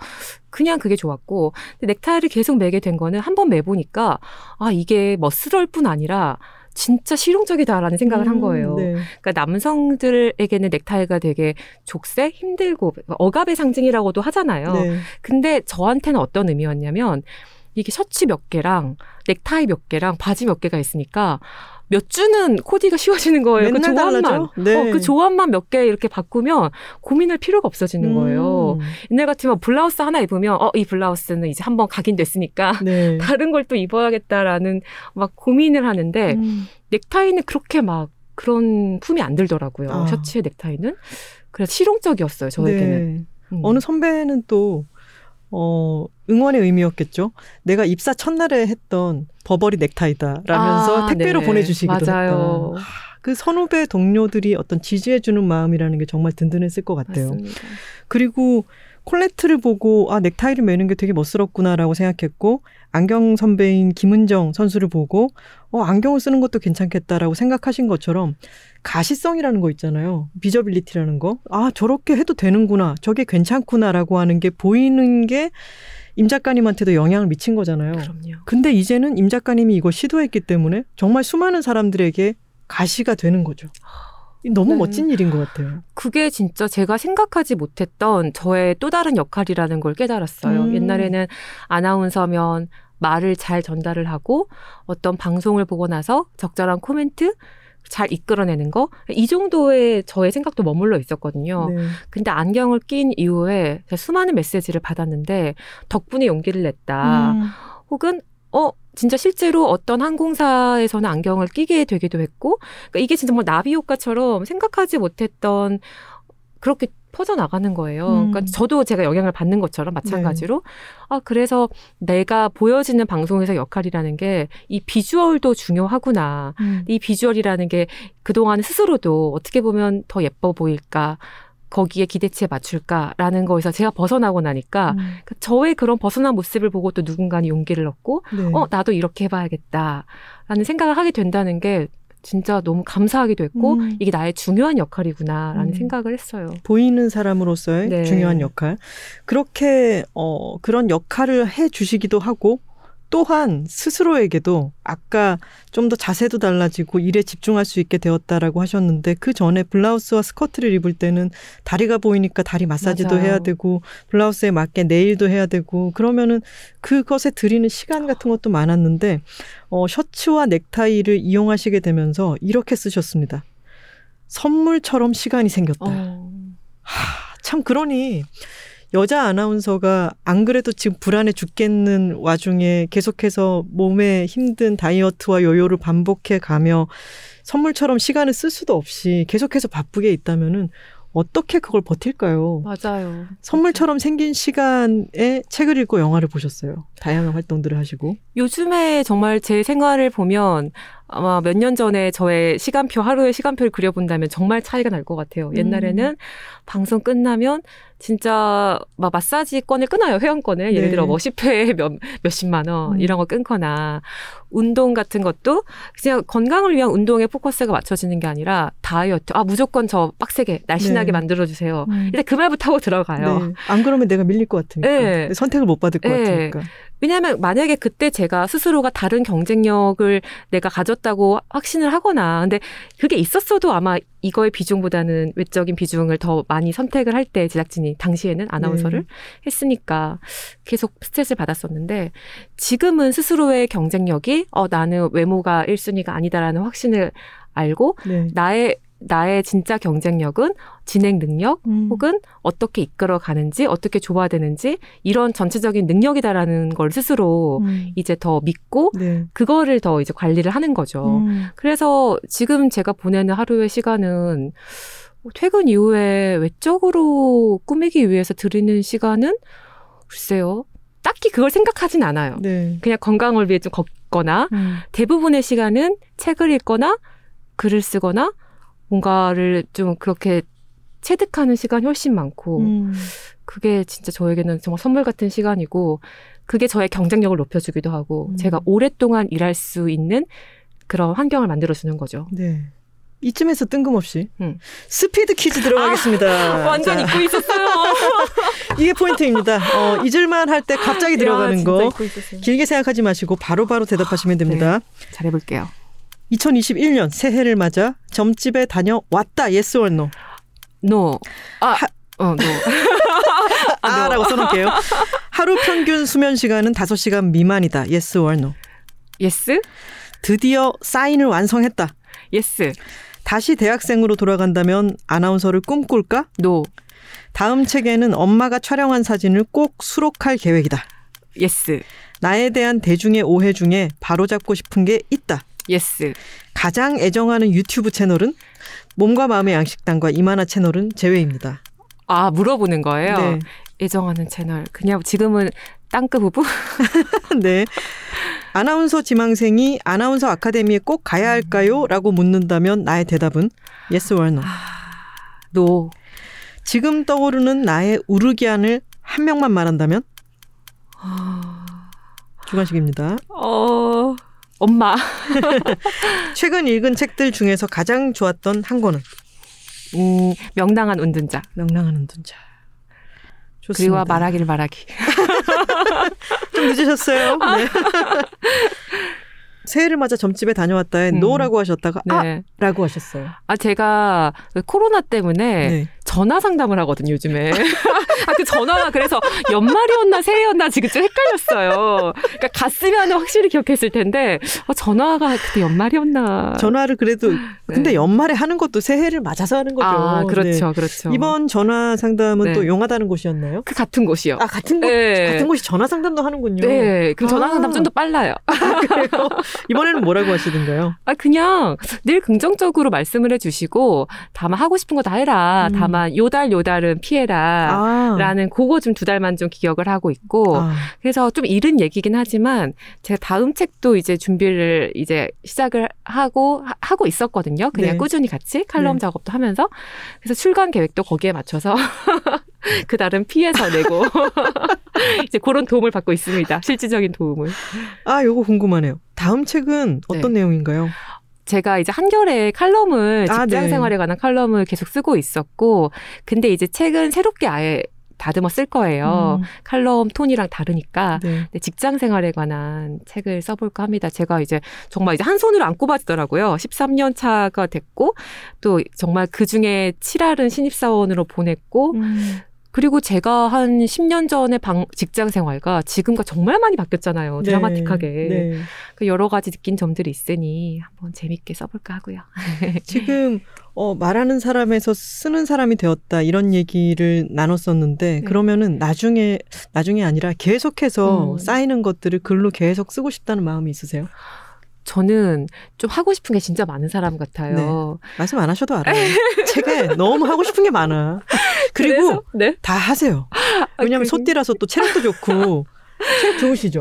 그냥 그게 좋았고 넥타이를 계속 매게 된 거는 한 번 매보니까 아 이게 멋스러울 뿐 아니라 진짜 실용적이다라는 생각을 한 음, 거예요. 네. 그러니까 남성들에게는 넥타이가 되게 족쇄, 힘들고 억압의 상징이라고도 하잖아요. 네. 근데 저한테는 어떤 의미였냐면 이게 셔츠 몇 개랑 넥타이 몇 개랑 바지 몇 개가 있으니까 몇 주는 코디가 쉬워지는 거예요. 그 조합만. 달라져? 네. 어, 그 조합만 몇 개 이렇게 바꾸면 고민할 필요가 없어지는 거예요. 음. 옛날 같으면 블라우스 하나 입으면 어, 이 블라우스는 이제 한번 각인됐으니까 네. 다른 걸 또 입어야겠다라는 막 고민을 하는데 음. 넥타이는 그렇게 막 그런 품이 안 들더라고요. 아. 셔츠의 넥타이는. 그래서 실용적이었어요, 저에게는. 네. 음. 어느 선배는 또 어, 응원의 의미였겠죠. 내가 입사 첫날에 했던 버버리 넥타이다라면서 아, 택배로 네. 보내주시기도 맞아요. 했다. 그 선후배 동료들이 어떤 지지해주는 마음이라는 게 정말 든든했을 것 같아요. 맞습니다. 그리고 콜레트를 보고 아 넥타이를 매는 게 되게 멋스럽구나라고 생각했고 안경 선배인 김은정 선수를 보고 어 안경을 쓰는 것도 괜찮겠다라고 생각하신 것처럼 가시성이라는 거 있잖아요. visibility라는 거. 아 저렇게 해도 되는구나. 저게 괜찮구나라고 하는 게 보이는 게 임 작가님한테도 영향을 미친 거잖아요. 그럼요. 근데 이제는 임 작가님이 이거 시도했기 때문에 정말 수많은 사람들에게 가시가 되는 거죠. 너무 네. 멋진 일인 것 같아요. 그게 진짜 제가 생각하지 못했던 저의 또 다른 역할이라는 걸 깨달았어요. 음. 옛날에는 아나운서면 말을 잘 전달을 하고 어떤 방송을 보고 나서 적절한 코멘트 잘 이끌어내는 거 이 정도의 저의 생각도 머물러 있었거든요. 네. 근데 안경을 낀 이후에 수많은 메시지를 받았는데 덕분에 용기를 냈다. 음. 혹은 어 진짜 실제로 어떤 항공사에서는 안경을 끼게 되기도 했고 그러니까 이게 진짜 뭐 나비 효과처럼 생각하지 못했던 그렇게 퍼져 나가는 거예요. 음. 그러니까 저도 제가 영향을 받는 것처럼 마찬가지로 아 그래서 내가 보여지는 방송에서 역할이라는 게 이 비주얼도 중요하구나. 음. 이 비주얼이라는 게 그동안 스스로도 어떻게 보면 더 예뻐 보일까 거기에 기대치에 맞출까라는 거에서 제가 벗어나고 나니까 음. 그 저의 그런 벗어난 모습을 보고 또 누군가는 용기를 얻고 네. 어 나도 이렇게 해봐야겠다라는 생각을 하게 된다는 게 진짜 너무 감사하기도 했고 음. 이게 나의 중요한 역할이구나라는 음. 생각을 했어요. 보이는 사람으로서의 네. 중요한 역할. 그렇게 어 그런 역할을 해 주시기도 하고 또한 스스로에게도 아까 좀 더 자세도 달라지고 일에 집중할 수 있게 되었다라고 하셨는데 그 전에 블라우스와 스커트를 입을 때는 다리가 보이니까 다리 마사지도 맞아요. 해야 되고 블라우스에 맞게 네일도 해야 되고 그러면은 그것에 들이는 시간 같은 것도 많았는데 어 셔츠와 넥타이를 이용하시게 되면서 이렇게 쓰셨습니다. 선물처럼 시간이 생겼다. 어. 하, 참 그러니 여자 아나운서가 안 그래도 지금 불안해 죽겠는 와중에 계속해서 몸에 힘든 다이어트와 요요를 반복해 가며 선물처럼 시간을 쓸 수도 없이 계속해서 바쁘게 있다면은 어떻게 그걸 버틸까요? 맞아요. 선물처럼 생긴 시간에 책을 읽고 영화를 보셨어요. 다양한 활동들을 하시고. 요즘에 정말 제 생활을 보면 아마 몇 년 전에 저의 시간표 하루의 시간표를 그려본다면 정말 차이가 날 것 같아요. 옛날에는 방송 끝나면 진짜 막 마사지권을 끊어요 회원권을 예를 네. 들어 뭐 10회에 몇 몇십만 원 음. 이런 거 끊거나 운동 같은 것도 그냥 건강을 위한 운동에 포커스가 맞춰지는 게 아니라 다이어트 아 무조건 저 빡세게 날씬하게 네. 만들어 주세요. 일단 그 말부터 하고 들어가요. 네. 안 그러면 내가 밀릴 것 같으니까. 네. 선택을 못 받을 것 네. 같으니까. 왜냐하면 만약에 그때 제가 스스로가 다른 경쟁력을 내가 가졌다고 확신을 하거나 근데 그게 있었어도 아마 이거의 비중보다는 외적인 비중을 더 많이 선택을 할 때 제작진이 당시에는 아나운서를 네. 했으니까 계속 스트레스를 받았었는데 지금은 스스로의 경쟁력이 어 나는 외모가 1순위가 아니다라는 확신을 알고 네. 나의 나의 진짜 경쟁력은 진행 능력 음. 혹은 어떻게 이끌어 가는지 어떻게 좁아야 되는지 이런 전체적인 능력이다라는 걸 스스로 음. 이제 더 믿고 네. 그거를 더 이제 관리를 하는 거죠. 음. 그래서 지금 제가 보내는 하루의 시간은 퇴근 이후에 외적으로 꾸미기 위해서 드리는 시간은 글쎄요. 딱히 그걸 생각하진 않아요. 네. 그냥 건강을 위해 좀 걷거나 음. 대부분의 시간은 책을 읽거나 글을 쓰거나 뭔가를 좀 그렇게 체득하는 시간이 훨씬 많고 음. 그게 진짜 저에게는 정말 선물 같은 시간이고 그게 저의 경쟁력을 높여주기도 하고 음. 제가 오랫동안 일할 수 있는 그런 환경을 만들어주는 거죠. 네. 이쯤에서 뜬금없이 음. 스피드 퀴즈 들어가겠습니다. 완전 자, 잊고 있었어요. 이게 포인트입니다. 어, 잊을만 할 때 갑자기 들어가는 야, 거. 길게 생각하지 마시고 바로바로 대답하시면 됩니다. 잘해볼게요. 2021년 새해를 맞아 점집에 다녀왔다. yes or no? No. 아, 하- 어, no. 아, no. 아 라고 써놓을게요. 하루 평균 수면 시간은 5시간 미만이다. yes or no? yes? 드디어 사인을 완성했다. yes. 다시 대학생으로 돌아간다면 아나운서를 꿈꿀까? no. 다음 책에는 엄마가 촬영한 사진을 꼭 수록할 계획이다. yes. 나에 대한 대중의 오해 중에 바로잡고 싶은 게 있다. Yes. 가장 애정하는 유튜브 채널은 몸과 마음의 양식당과 이만화 채널은 제외입니다. 아, 물어보는 거예요? 네. 애정하는 채널. 그냥 지금은 땅끝 부부? 네. 아나운서 지망생이 아나운서 아카데미에 꼭 가야 할까요? 라고 묻는다면 나의 대답은 yes or no. no. 지금 떠오르는 나의 우르기안을 한 명만 말한다면 아, 주관식입니다. 어, 엄마. 최근 읽은 책들 중에서 가장 좋았던 한 권은 음, 명랑한 운둔자. 명랑한. 그리고 좋습니다. 말하기를 말하기. 좀 늦으셨어요. 네. 새해를 맞아 점집에 다녀왔다에 음. no라고 하셨다가 네. 아라고 하셨어요. 아, 제가 그 코로나 때문에 네. 전화 상담을 하거든요, 요즘에. 아, 그 전화가 그래서 연말이었나 새해였나 지금 좀 헷갈렸어요. 그러니까 갔으면 확실히 기억했을 텐데, 어, 전화가 그때 연말이었나. 전화를 그래도 근데 네. 연말에 하는 것도 새해를 맞아서 하는 거죠. 아, 네. 그렇죠, 그렇죠. 이번 전화 상담은 네. 또 용하다는 곳이었나요? 그 같은 곳이요. 아 같은 곳 네. 같은 곳이 전화 상담도 하는군요. 네, 그럼 전화 아. 상담 좀 더 빨라요. 그래요. 이번에는 뭐라고 하시던가요? 아, 그냥 늘 긍정적으로 말씀을 해주시고, 다만 하고 싶은 거 다 해라. 음. 다만 요달 요달은 피해라. 아, 라는 그거 좀 두 달만 좀 기억을 하고 있고, 아, 그래서 좀 이른 얘기긴 하지만 제가 다음 책도 이제 준비를 이제 시작을 하고 하- 하고 있었거든요. 그냥 네. 꾸준히 같이 칼럼 네. 작업도 하면서 그래서 출간 계획도 거기에 맞춰서 그 달은 피해서 내고 이제 그런 도움을 받고 있습니다. 실질적인 도움을. 아, 요거 궁금하네요. 다음 책은 어떤 네. 내용인가요? 제가 이제 한겨레 칼럼을 아, 직장 네. 생활에 관한 칼럼을 계속 쓰고 있었고 근데 이제 책은 새롭게 아예 다듬어 쓸 거예요. 음, 칼럼 톤이랑 다르니까 네. 네, 직장 생활에 관한 책을 써볼까 합니다. 제가 이제 정말 이제 한 손으로 안 꼽아지더라고요. 13년 차가 됐고, 또 정말 그 중에 7할은 신입사원으로 보냈고, 음, 그리고 제가 한 10년 전에 방, 직장 생활과 지금과 정말 많이 바뀌었잖아요. 네. 드라마틱하게. 네. 그 여러 가지 느낀 점들이 있으니 한번 재밌게 써볼까 하고요. 지금 어, 말하는 사람에서 쓰는 사람이 되었다 이런 얘기를 나눴었는데 네. 그러면은 나중에 나중에 아니라 계속해서 음. 쌓이는 것들을 글로 계속 쓰고 싶다는 마음이 있으세요? 저는 좀 하고 싶은 게 진짜 많은 사람 같아요. 말씀 안 하셔도 알아요. 책에 너무 하고 싶은 게 많아. 그리고 네. 다 하세요. 왜냐하면 그- 소띠라서 또 체력도 좋고 체력 좋으시죠.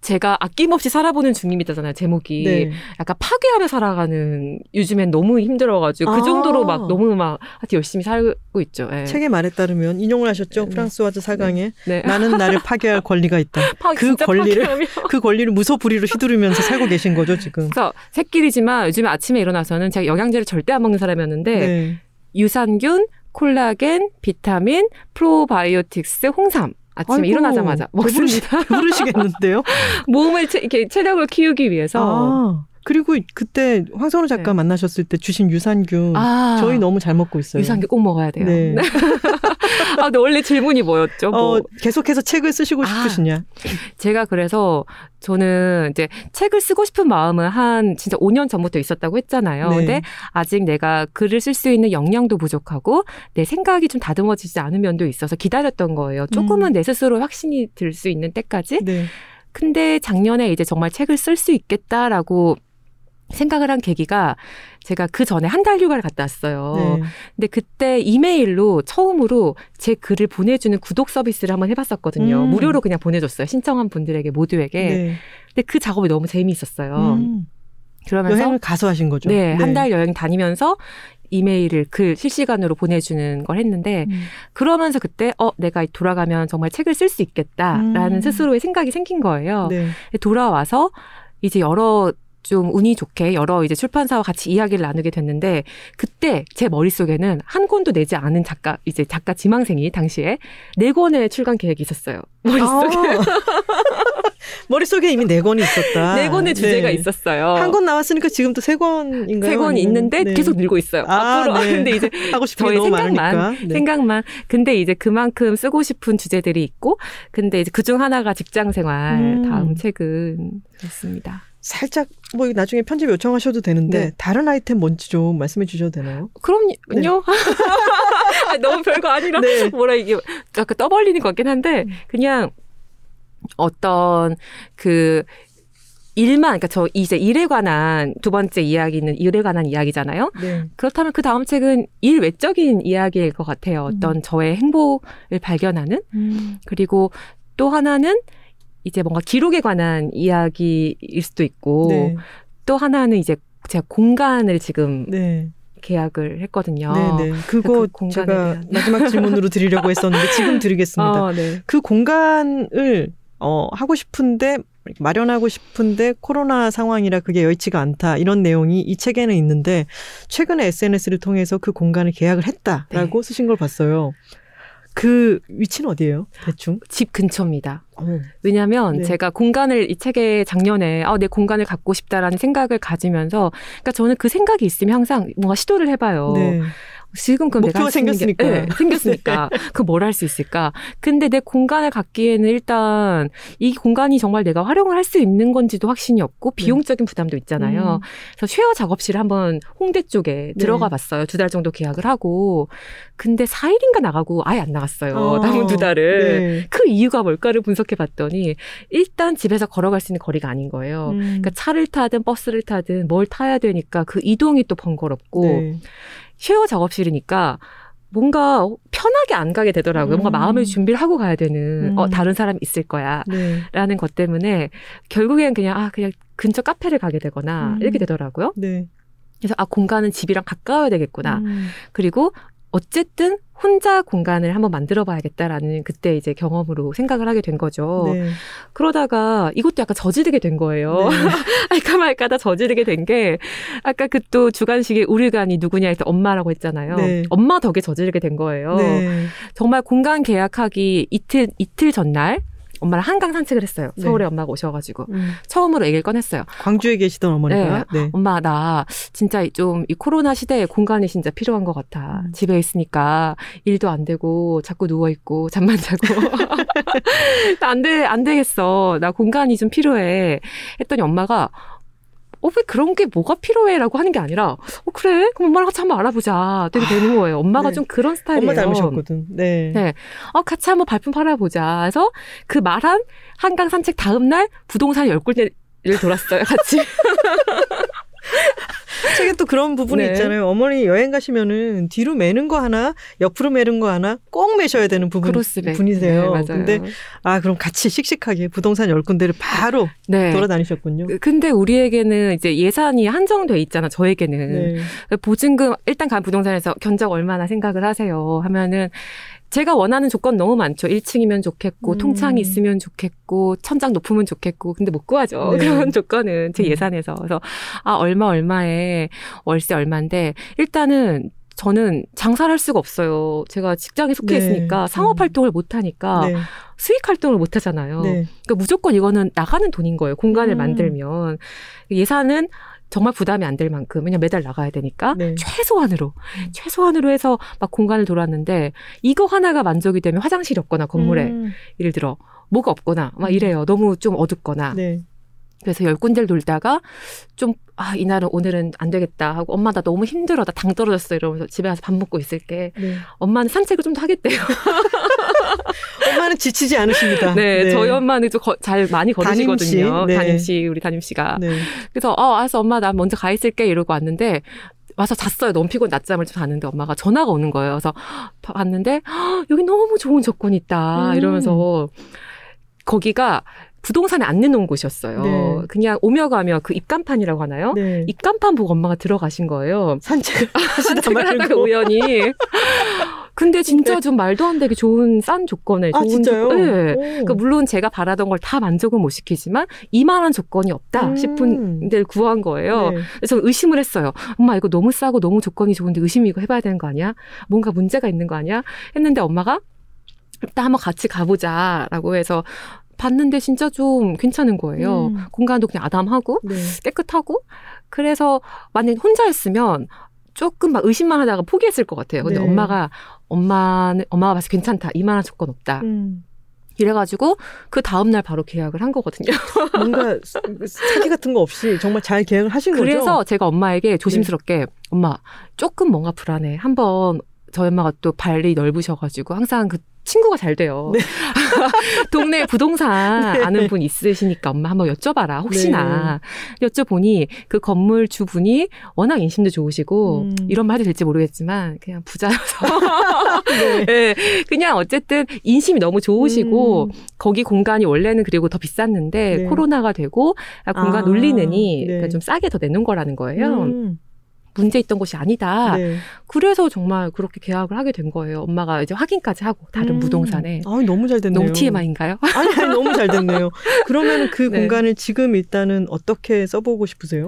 제가 아낌없이 살아보는 중입니다잖아요, 제목이. 네. 약간 파괴하며 살아가는 요즘엔 너무 힘들어가지고 아. 그 정도로 막 너무 막 하여튼 열심히 살고 있죠. 예. 책의 말에 따르면 인용을 하셨죠. 네. 프랑스와즈 사강에 네. 나는 나를 파괴할 권리가 있다. 파- 그 권리를 파괴하며. 그 권리를 무소불위로 휘두르면서 살고 계신 거죠 지금. 그래서 새끼리지만 요즘에 아침에 일어나서는 제가 영양제를 절대 안 먹는 사람이었는데 네. 유산균, 콜라겐, 비타민, 프로바이오틱스, 홍삼 아침에 아이고, 일어나자마자 먹습니다. 배부르시겠는데요? 몸을 체, 이렇게 체력을 키우기 위해서 아, 그리고 그때 황선우 작가 네. 만나셨을 때 주신 유산균 아, 저희 너무 잘 먹고 있어요. 유산균 꼭 먹어야 돼요. 네. 아, 근데 원래 질문이 뭐였죠? 뭐 어, 계속해서 책을 쓰시고 아. 싶으시냐? 제가 그래서 저는 이제 책을 쓰고 싶은 마음은 한 진짜 5년 전부터 있었다고 했잖아요. 네. 근데 아직 내가 글을 쓸 수 있는 역량도 부족하고 내 생각이 좀 다듬어지지 않은 면도 있어서 기다렸던 거예요. 조금은 음. 내 스스로 확신이 들 수 있는 때까지. 네. 근데 작년에 이제 정말 책을 쓸 수 있겠다라고 생각을 한 계기가 제가 그 전에 한 달 휴가를 갔다 왔어요. 네. 근데 그때 이메일로 처음으로 제 글을 보내주는 구독 서비스를 한번 해봤었거든요. 음. 무료로 그냥 보내줬어요. 신청한 분들에게 모두에게. 네. 근데 그 작업이 너무 재미있었어요. 음, 그러면서 여행을 가서 하신 거죠? 네, 한달 여행 다니면서 이메일을 글 실시간으로 보내주는 걸 했는데 음. 그러면서 그때 어 내가 돌아가면 정말 책을 쓸 수 있겠다라는 음. 스스로의 생각이 생긴 거예요. 네. 돌아와서 이제 여러 좀 운이 좋게 여러 이제 출판사와 같이 이야기를 나누게 됐는데 그때 제 머릿속에는 한 권도 내지 않은 작가 이제 작가 지망생이 당시에 네 권의 출간 계획이 있었어요. 머릿속에 아. 머릿속에 이미 네 권이 있었다. 네 권의 주제가 네. 있었어요. 한 권 나왔으니까 지금 또 세 권인가요? 세 권이 아니면- 있는데 네. 계속 늘고 있어요. 아, 앞으로 네. 근데 이제 하고 싶은 게 저의 생각만 많으니까. 네. 생각만 근데 이제 그만큼 쓰고 싶은 주제들이 있고 근데 이제 그중 하나가 직장 생활 음. 다음 책은 그렇습니다. 살짝 뭐 나중에 편집 요청하셔도 되는데 네. 다른 아이템 뭔지 좀 말씀해 주셔도 되나요? 그럼요. 아, 너무 별거 아니라 네. 뭐라 이게 약간 떠벌리는 것 같긴 한데 그냥 어떤 그 일만 그러니까 저 이제 일에 관한 두 번째 이야기는 일에 관한 이야기잖아요. 네. 그렇다면 그 다음 책은 일 외적인 이야기일 것 같아요. 어떤 저의 행복을 발견하는 그리고 또 하나는 이제 뭔가 기록에 관한 이야기일 수도 있고 네. 또 하나는 이제 제가 공간을 지금 네. 계약을 했거든요. 네네. 그거 그 제가. 마지막 질문으로 드리려고 했었는데 지금 드리겠습니다. 아, 네. 그 공간을 어, 하고 싶은데 마련하고 싶은데 코로나 상황이라 그게 여의치가 않다 이런 내용이 이 책에는 있는데 최근에 SNS를 통해서 그 공간을 계약을 했다라고 네. 쓰신 걸 봤어요. 그 위치는 어디예요? 대충? 집 근처입니다. 어. 왜냐하면 네. 제가 공간을 이 책에 작년에 아, 내 공간을 갖고 싶다라는 생각을 가지면서 그러니까 저는 그 생각이 있으면 항상 뭔가 시도를 해봐요. 네. 지금 그럼 내가 목표가 할수 있는 게- 생겼으니까. 네, 생겼으니까 그 뭘 할 수 있을까? 근데 내 공간을 갖기에는 일단 이 공간이 정말 내가 활용을 할 수 있는 건지도 확신이 없고 비용적인 부담도 있잖아요. 네. 음. 그래서 쉐어 작업실을 한번 홍대 쪽에 네. 들어가 봤어요. 두 달 정도 계약을 하고 근데 4일인가 나가고 아예 안 나갔어요. 어. 남은 두 달을. 네. 그 이유가 뭘까를 분석해 봤더니 일단 집에서 걸어갈 수 있는 거리가 아닌 거예요. 음. 그러니까 차를 타든 버스를 타든 뭘 타야 되니까 그 이동이 또 번거롭고 네. 쉐어 작업실이니까 뭔가 편하게 안 가게 되더라고요. 음. 뭔가 마음의 준비를 하고 가야 되는 음. 어 다른 사람이 있을 거야. 네. 라는 것 때문에 결국엔 그냥 아 그냥 근처 카페를 가게 되거나 음. 이렇게 되더라고요. 네. 그래서 아 공간은 집이랑 가까워야 되겠구나. 음. 그리고 어쨌든 혼자 공간을 한번 만들어 봐야겠다라는 그때 이제 경험으로 생각을 하게 된 거죠. 네. 그러다가 이것도 약간 저지르게 된 거예요. 네. 할까 말까 다 저지르게 된 게 아까 그 또 주간식에 우리간이 누구냐 해서 엄마라고 했잖아요. 네. 엄마 덕에 저지르게 된 거예요. 네. 정말 공간 계약하기 이틀 이틀 전날 엄마랑 한강 산책을 했어요. 네. 서울에 엄마가 오셔가지고 음. 처음으로 얘기를 꺼냈어요. 광주에 계시던 어머니가 네. 엄마 나 진짜 좀 이 코로나 시대에 공간이 진짜 필요한 것 같아. 음. 집에 있으니까 일도 안 되고 자꾸 누워 있고 잠만 자고 안돼 안 되겠어. 나 공간이 좀 필요해. 했더니 엄마가 어, 왜 그런 게 뭐가 필요해? 라고 하는 게 아니라, 어, 그래? 그럼 엄마랑 같이 한번 알아보자. 되게 되는 거예요. 엄마가 네. 좀 그런 스타일이에요. 엄마 닮으셨거든. 네. 네. 어, 같이 한번 발품 팔아보자. 해서 그 말한 한강 산책 다음날 부동산 열 군데를 돌았어요. 같이. 책에 또 그런 부분이 네. 있잖아요. 어머니 여행 가시면은 뒤로 매는 거 하나, 옆으로 매는 거 하나 꼭 매셔야 되는 부분 크로스백. 분이세요. 네, 맞아요. 근데 아 그럼 같이 씩씩하게 부동산 열 군데를 바로 네. 돌아다니셨군요. 근데 우리에게는 이제 예산이 한정돼 있잖아, 저에게는. 네. 보증금, 일단 간 부동산에서 견적 얼마나 생각을 하세요 하면은 제가 원하는 조건 너무 많죠. 1층이면 좋겠고, 음. 통창이 있으면 좋겠고, 천장 높으면 좋겠고, 근데 못 구하죠. 네. 그런 조건은 제 음. 예산에서. 그래서, 아, 얼마, 얼마에, 월세 얼마인데, 일단은 저는 장사를 할 수가 없어요. 제가 직장에 속해 네. 있으니까 상업 음. 활동을 못 하니까 네. 수익 활동을 못 하잖아요. 네. 그러니까 무조건 이거는 나가는 돈인 거예요. 공간을 음. 만들면 예산은 정말 부담이 안 될 만큼 왜냐 면 매달 나가야 되니까 네. 최소한으로 음. 최소한으로 해서 막 공간을 돌았는데 이거 하나가 만족이 되면 화장실이 없거나 건물에 음. 예를 들어 뭐가 없거나 막 음. 이래요. 너무 좀 어둡거나 네. 그래서 열 군데를 돌다가 좀 아 이날은 오늘은 안 되겠다 하고 엄마 나 너무 힘들어 나 당 떨어졌어 이러면서 집에 가서 밥 먹고 있을게. 네. 엄마는 산책을 좀 더 하겠대요. 엄마는 지치지 않으십니다. 네, 저희 엄마는 좀 잘 많이 걸으시거든요. 씨, 네. 담임 씨, 우리 담임 씨가. 네. 그래서 어, 알았어, 엄마 나 먼저 가 있을게 이러고 왔는데 와서 잤어요. 너무 피곤 낮잠을 좀 잤는데 엄마가 전화가 오는 거예요. 그래서 봤는데 "헉, 여기 너무 좋은 조건이 있다 음. 이러면서 거기가 부동산에 안 내놓은 곳이었어요. 네. 그냥 오며 가며 그 입간판이라고 하나요? 네. 입간판 보고 엄마가 들어가신 거예요. 산책을 하시다 산책을 하다가. 우연히. 근데 진짜 좀 말도 안 되게 좋은 싼 조건에 아 좋은 진짜요? 조건- 네. 오. 그러니까 물론 제가 바라던 걸 다 만족은 못 시키지만 이만한 조건이 없다 음. 싶은 데를 구한 거예요. 네. 그래서 의심을 했어요. 엄마 이거 너무 싸고 너무 조건이 좋은데 의심 이거 해봐야 되는 거 아니야? 뭔가 문제가 있는 거 아니야? 했는데 엄마가 일단 한번 같이 가보자라고 해서 봤는데 진짜 좀 괜찮은 거예요. 음. 공간도 그냥 아담하고 네. 깨끗하고 그래서 만약 혼자였으면 조금 막 의심만 하다가 포기했을 것 같아요. 근데 네. 엄마가 엄마는 엄마가 봐서 괜찮다. 이만한 조건 없다. 음. 이래가지고 그 다음 날 바로 계약을 한 거거든요. 뭔가 사기 같은 거 없이 정말 잘 계획을 하신 그래서 거죠? 제가 엄마에게 조심스럽게 엄마 조금 뭔가 불안해. 한번 저희 엄마가 또 발이 넓으셔가지고 항상 그 친구가 잘 돼요. 네. 동네 부동산 네. 아는 분 있으시니까 엄마 한번 여쭤봐라. 혹시나 여쭤보니 그 건물 주분이 워낙 인심도 좋으시고 음. 이런 말 해도 될지 모르겠지만 그냥 부자여서 네. 네, 그냥 어쨌든 인심이 너무 좋으시고 음. 거기 공간이 원래는 그리고 더 비쌌는데 네. 코로나가 되고 아, 공간 아, 놀리느니 네. 그러니까 좀 싸게 더 내는 거라는 거예요. 음. 문제 있던 곳이 아니다. 네. 그래서 정말 그렇게 계약을 하게 된 거예요. 엄마가 이제 확인까지 하고 다른 음. 부동산에. 아, 너무 잘 됐네요. 너무 TMI인가요? 아니, 아니, 너무 잘 됐네요. 그러면 그 네. 공간을 지금 일단은 어떻게 써보고 싶으세요?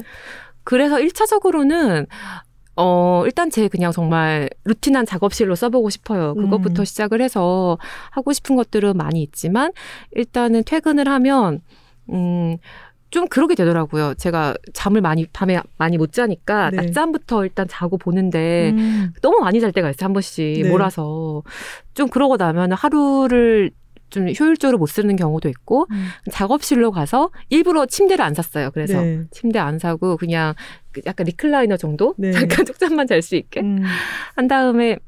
그래서 1차적으로는 어, 일단 제 그냥 정말 루틴한 작업실로 써보고 싶어요. 그것부터 음. 시작을 해서 하고 싶은 것들은 많이 있지만 일단은 퇴근을 하면 음, 좀 그러게 되더라고요. 제가 잠을 많이 밤에 많이 못 자니까 네. 낮잠부터 일단 자고 보는데 음. 너무 많이 잘 때가 있어요. 한 번씩 네. 몰아서 좀 그러고 나면 하루를 좀 효율적으로 못 쓰는 경우도 있고 작업실로 가서 일부러 침대를 안 샀어요. 그래서 네. 침대 안 사고 그냥 그 약간 리클라이너 정도 네. 잠깐 쪽잠만 잘 수 있게 음. 한 다음에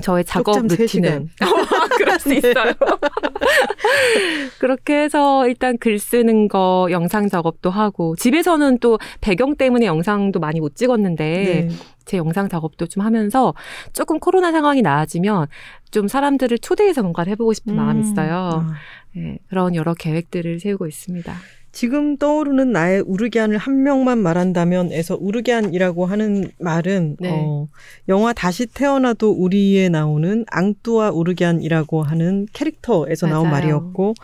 저의 작업 루틴은 그럴 수 네. 있어요. 그렇게 해서 일단 글 쓰는 거, 영상 작업도 하고 집에서는 또 배경 때문에 영상도 많이 못 찍었는데 네. 제 영상 작업도 좀 하면서 조금 코로나 상황이 나아지면 좀 사람들을 초대해서 뭔가를 해보고 싶은 마음이 있어요. 아. 네, 그런 여러 계획들을 세우고 있습니다. 지금 떠오르는 나의 우르기안을 한 명만 말한다면에서 우르기안이라고 하는 말은 네. 어, 영화 다시 태어나도 우리에 나오는 앙뚜아 우르기안이라고 하는 캐릭터에서 나온 맞아요. 말이었고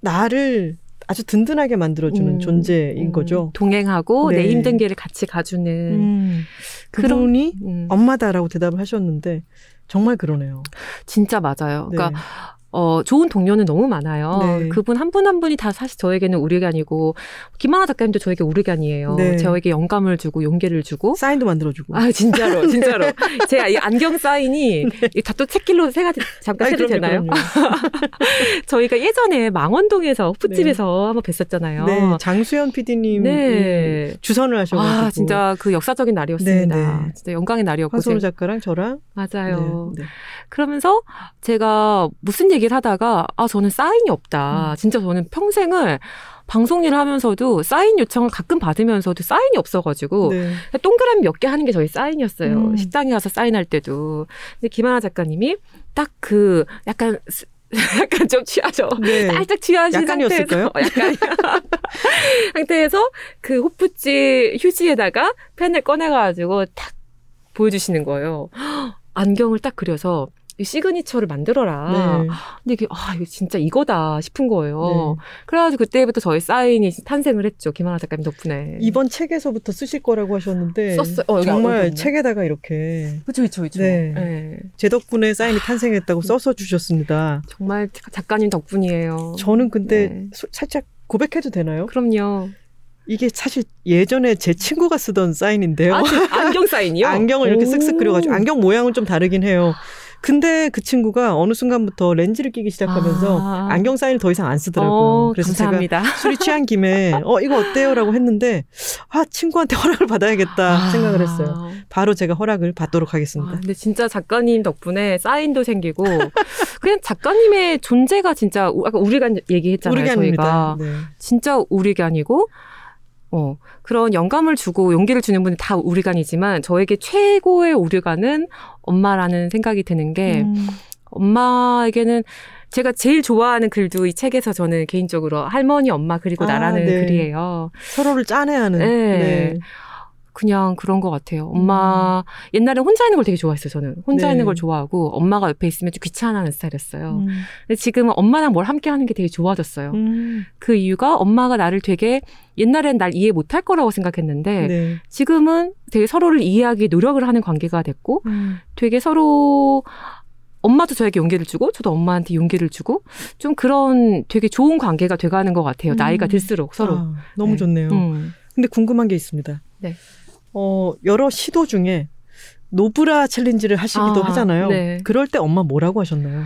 나를 아주 든든하게 만들어주는 음, 존재인 음, 거죠. 동행하고 네. 내 힘든 길을 같이 가주는 음, 그분이 음, 엄마다라고 대답을 하셨는데 정말 그러네요. 진짜 맞아요. 네. 그러니까 어, 좋은 동료는 너무 많아요. 네. 그분 한 분 한 분이 다 사실 저에게는 우리간이고 김하나 작가님도 저에게 우리간이에요. 네. 저에게 영감을 주고 용기를 주고 사인도 만들어주고. 아 진짜로 진짜로 제가 이 안경 사인이 다 또 책길로 세 가지 잠깐 네. 그럼요, 되나요? 저희가 예전에 망원동에서 호프집에서 한번 뵀었잖아요. 네, 장수연 PD님 네. 주선을 하셔가지고 아 진짜 그 역사적인 날이었습니다. 네, 네. 진짜 영광의 날이었고 황선우 작가랑 저랑 맞아요. 네, 네. 그러면서 제가 무슨 얘기 를 하다가 아 저는 사인이 없다. 음. 진짜 저는 평생을 방송 일을 하면서도 사인 요청을 가끔 받으면서도 사인이 없어가지고 네. 동그라미 몇 개 하는 게 저희 사인이었어요. 음. 식당에 가서 사인할 때도. 근데 김하나 작가님이 딱 그 약간 스- 약간 좀 취하죠. 네. 살짝 취하신 약간이었을까요? 상태에서 어, 약간 상태에서 그 호프집 휴지에다가 펜을 꺼내가지고 딱 보여주시는 거예요. 안경을 딱 그려서 이 시그니처를 만들어라. 네. 근데 이게 아 이거 진짜 이거다 싶은 거예요. 네. 그래가지고 그때부터 저희 사인이 탄생을 했죠. 김하나 작가님 덕분에. 이번 책에서부터 쓰실 거라고 하셨는데 썼어요. 어, 정말. 책에다가 이렇게 그쵸 그쵸 그쵸. 네. 네. 제 덕분에 사인이 탄생했다고 써서 주셨습니다. 정말 작가님 덕분이에요. 저는 근데 네. 소- 살짝 고백해도 되나요? 그럼요. 이게 사실 예전에 제 친구가 쓰던 사인인데요. 아, 진- 안경 사인이요? 안경을 이렇게 쓱쓱 오. 그려가지고 안경 모양은 좀 다르긴 해요. 근데 그 친구가 어느 순간부터 렌즈를 끼기 시작하면서 아. 안경 사인을 더 이상 안 쓰더라고요. 어, 그래서 감사합니다. 제가 술이 취한 김에 어 이거 어때요라고 했는데 아 친구한테 허락을 받아야겠다 생각을 했어요. 바로 제가 허락을 받도록 아, 하겠습니다. 근데 진짜 작가님 덕분에 사인도 생기고 그냥 작가님의 존재가 진짜 우- 아까 우리가 얘기했잖아요. 우리가 저희가. 네. 진짜 우리간이고 어 그런 영감을 주고 용기를 주는 분이 다 우리간이지만 저에게 최고의 우리간은 엄마라는 생각이 드는 게 음, 엄마에게는 제가 제일 좋아하는 글도 이 책에서 저는 개인적으로 할머니 엄마 그리고 아, 나라는 네. 글이에요. 서로를 짜내하는. 네. 그냥 그런 것 같아요. 엄마 옛날에 혼자 있는 걸 되게 좋아했어요. 저는 혼자 네. 있는 걸 좋아하고 엄마가 옆에 있으면 좀 귀찮아하는 스타일이었어요. 음. 근데 지금은 엄마랑 뭘 함께 하는 게 되게 좋아졌어요. 음. 그 이유가 엄마가 나를 되게 옛날엔 날 이해 못할 거라고 생각했는데 네. 지금은 되게 서로를 이해하기 노력을 하는 관계가 됐고 음. 되게 서로 엄마도 저에게 용기를 주고 저도 엄마한테 용기를 주고 좀 그런 되게 좋은 관계가 돼가는 것 같아요. 음. 나이가 들수록 서로. 아, 너무 네. 좋네요. 음. 근데 궁금한 게 있습니다. 네. 어, 여러 시도 중에 노브라 challenge를 하시기도 아, 하잖아요. 네. 그럴 때 엄마 뭐라고 하셨나요?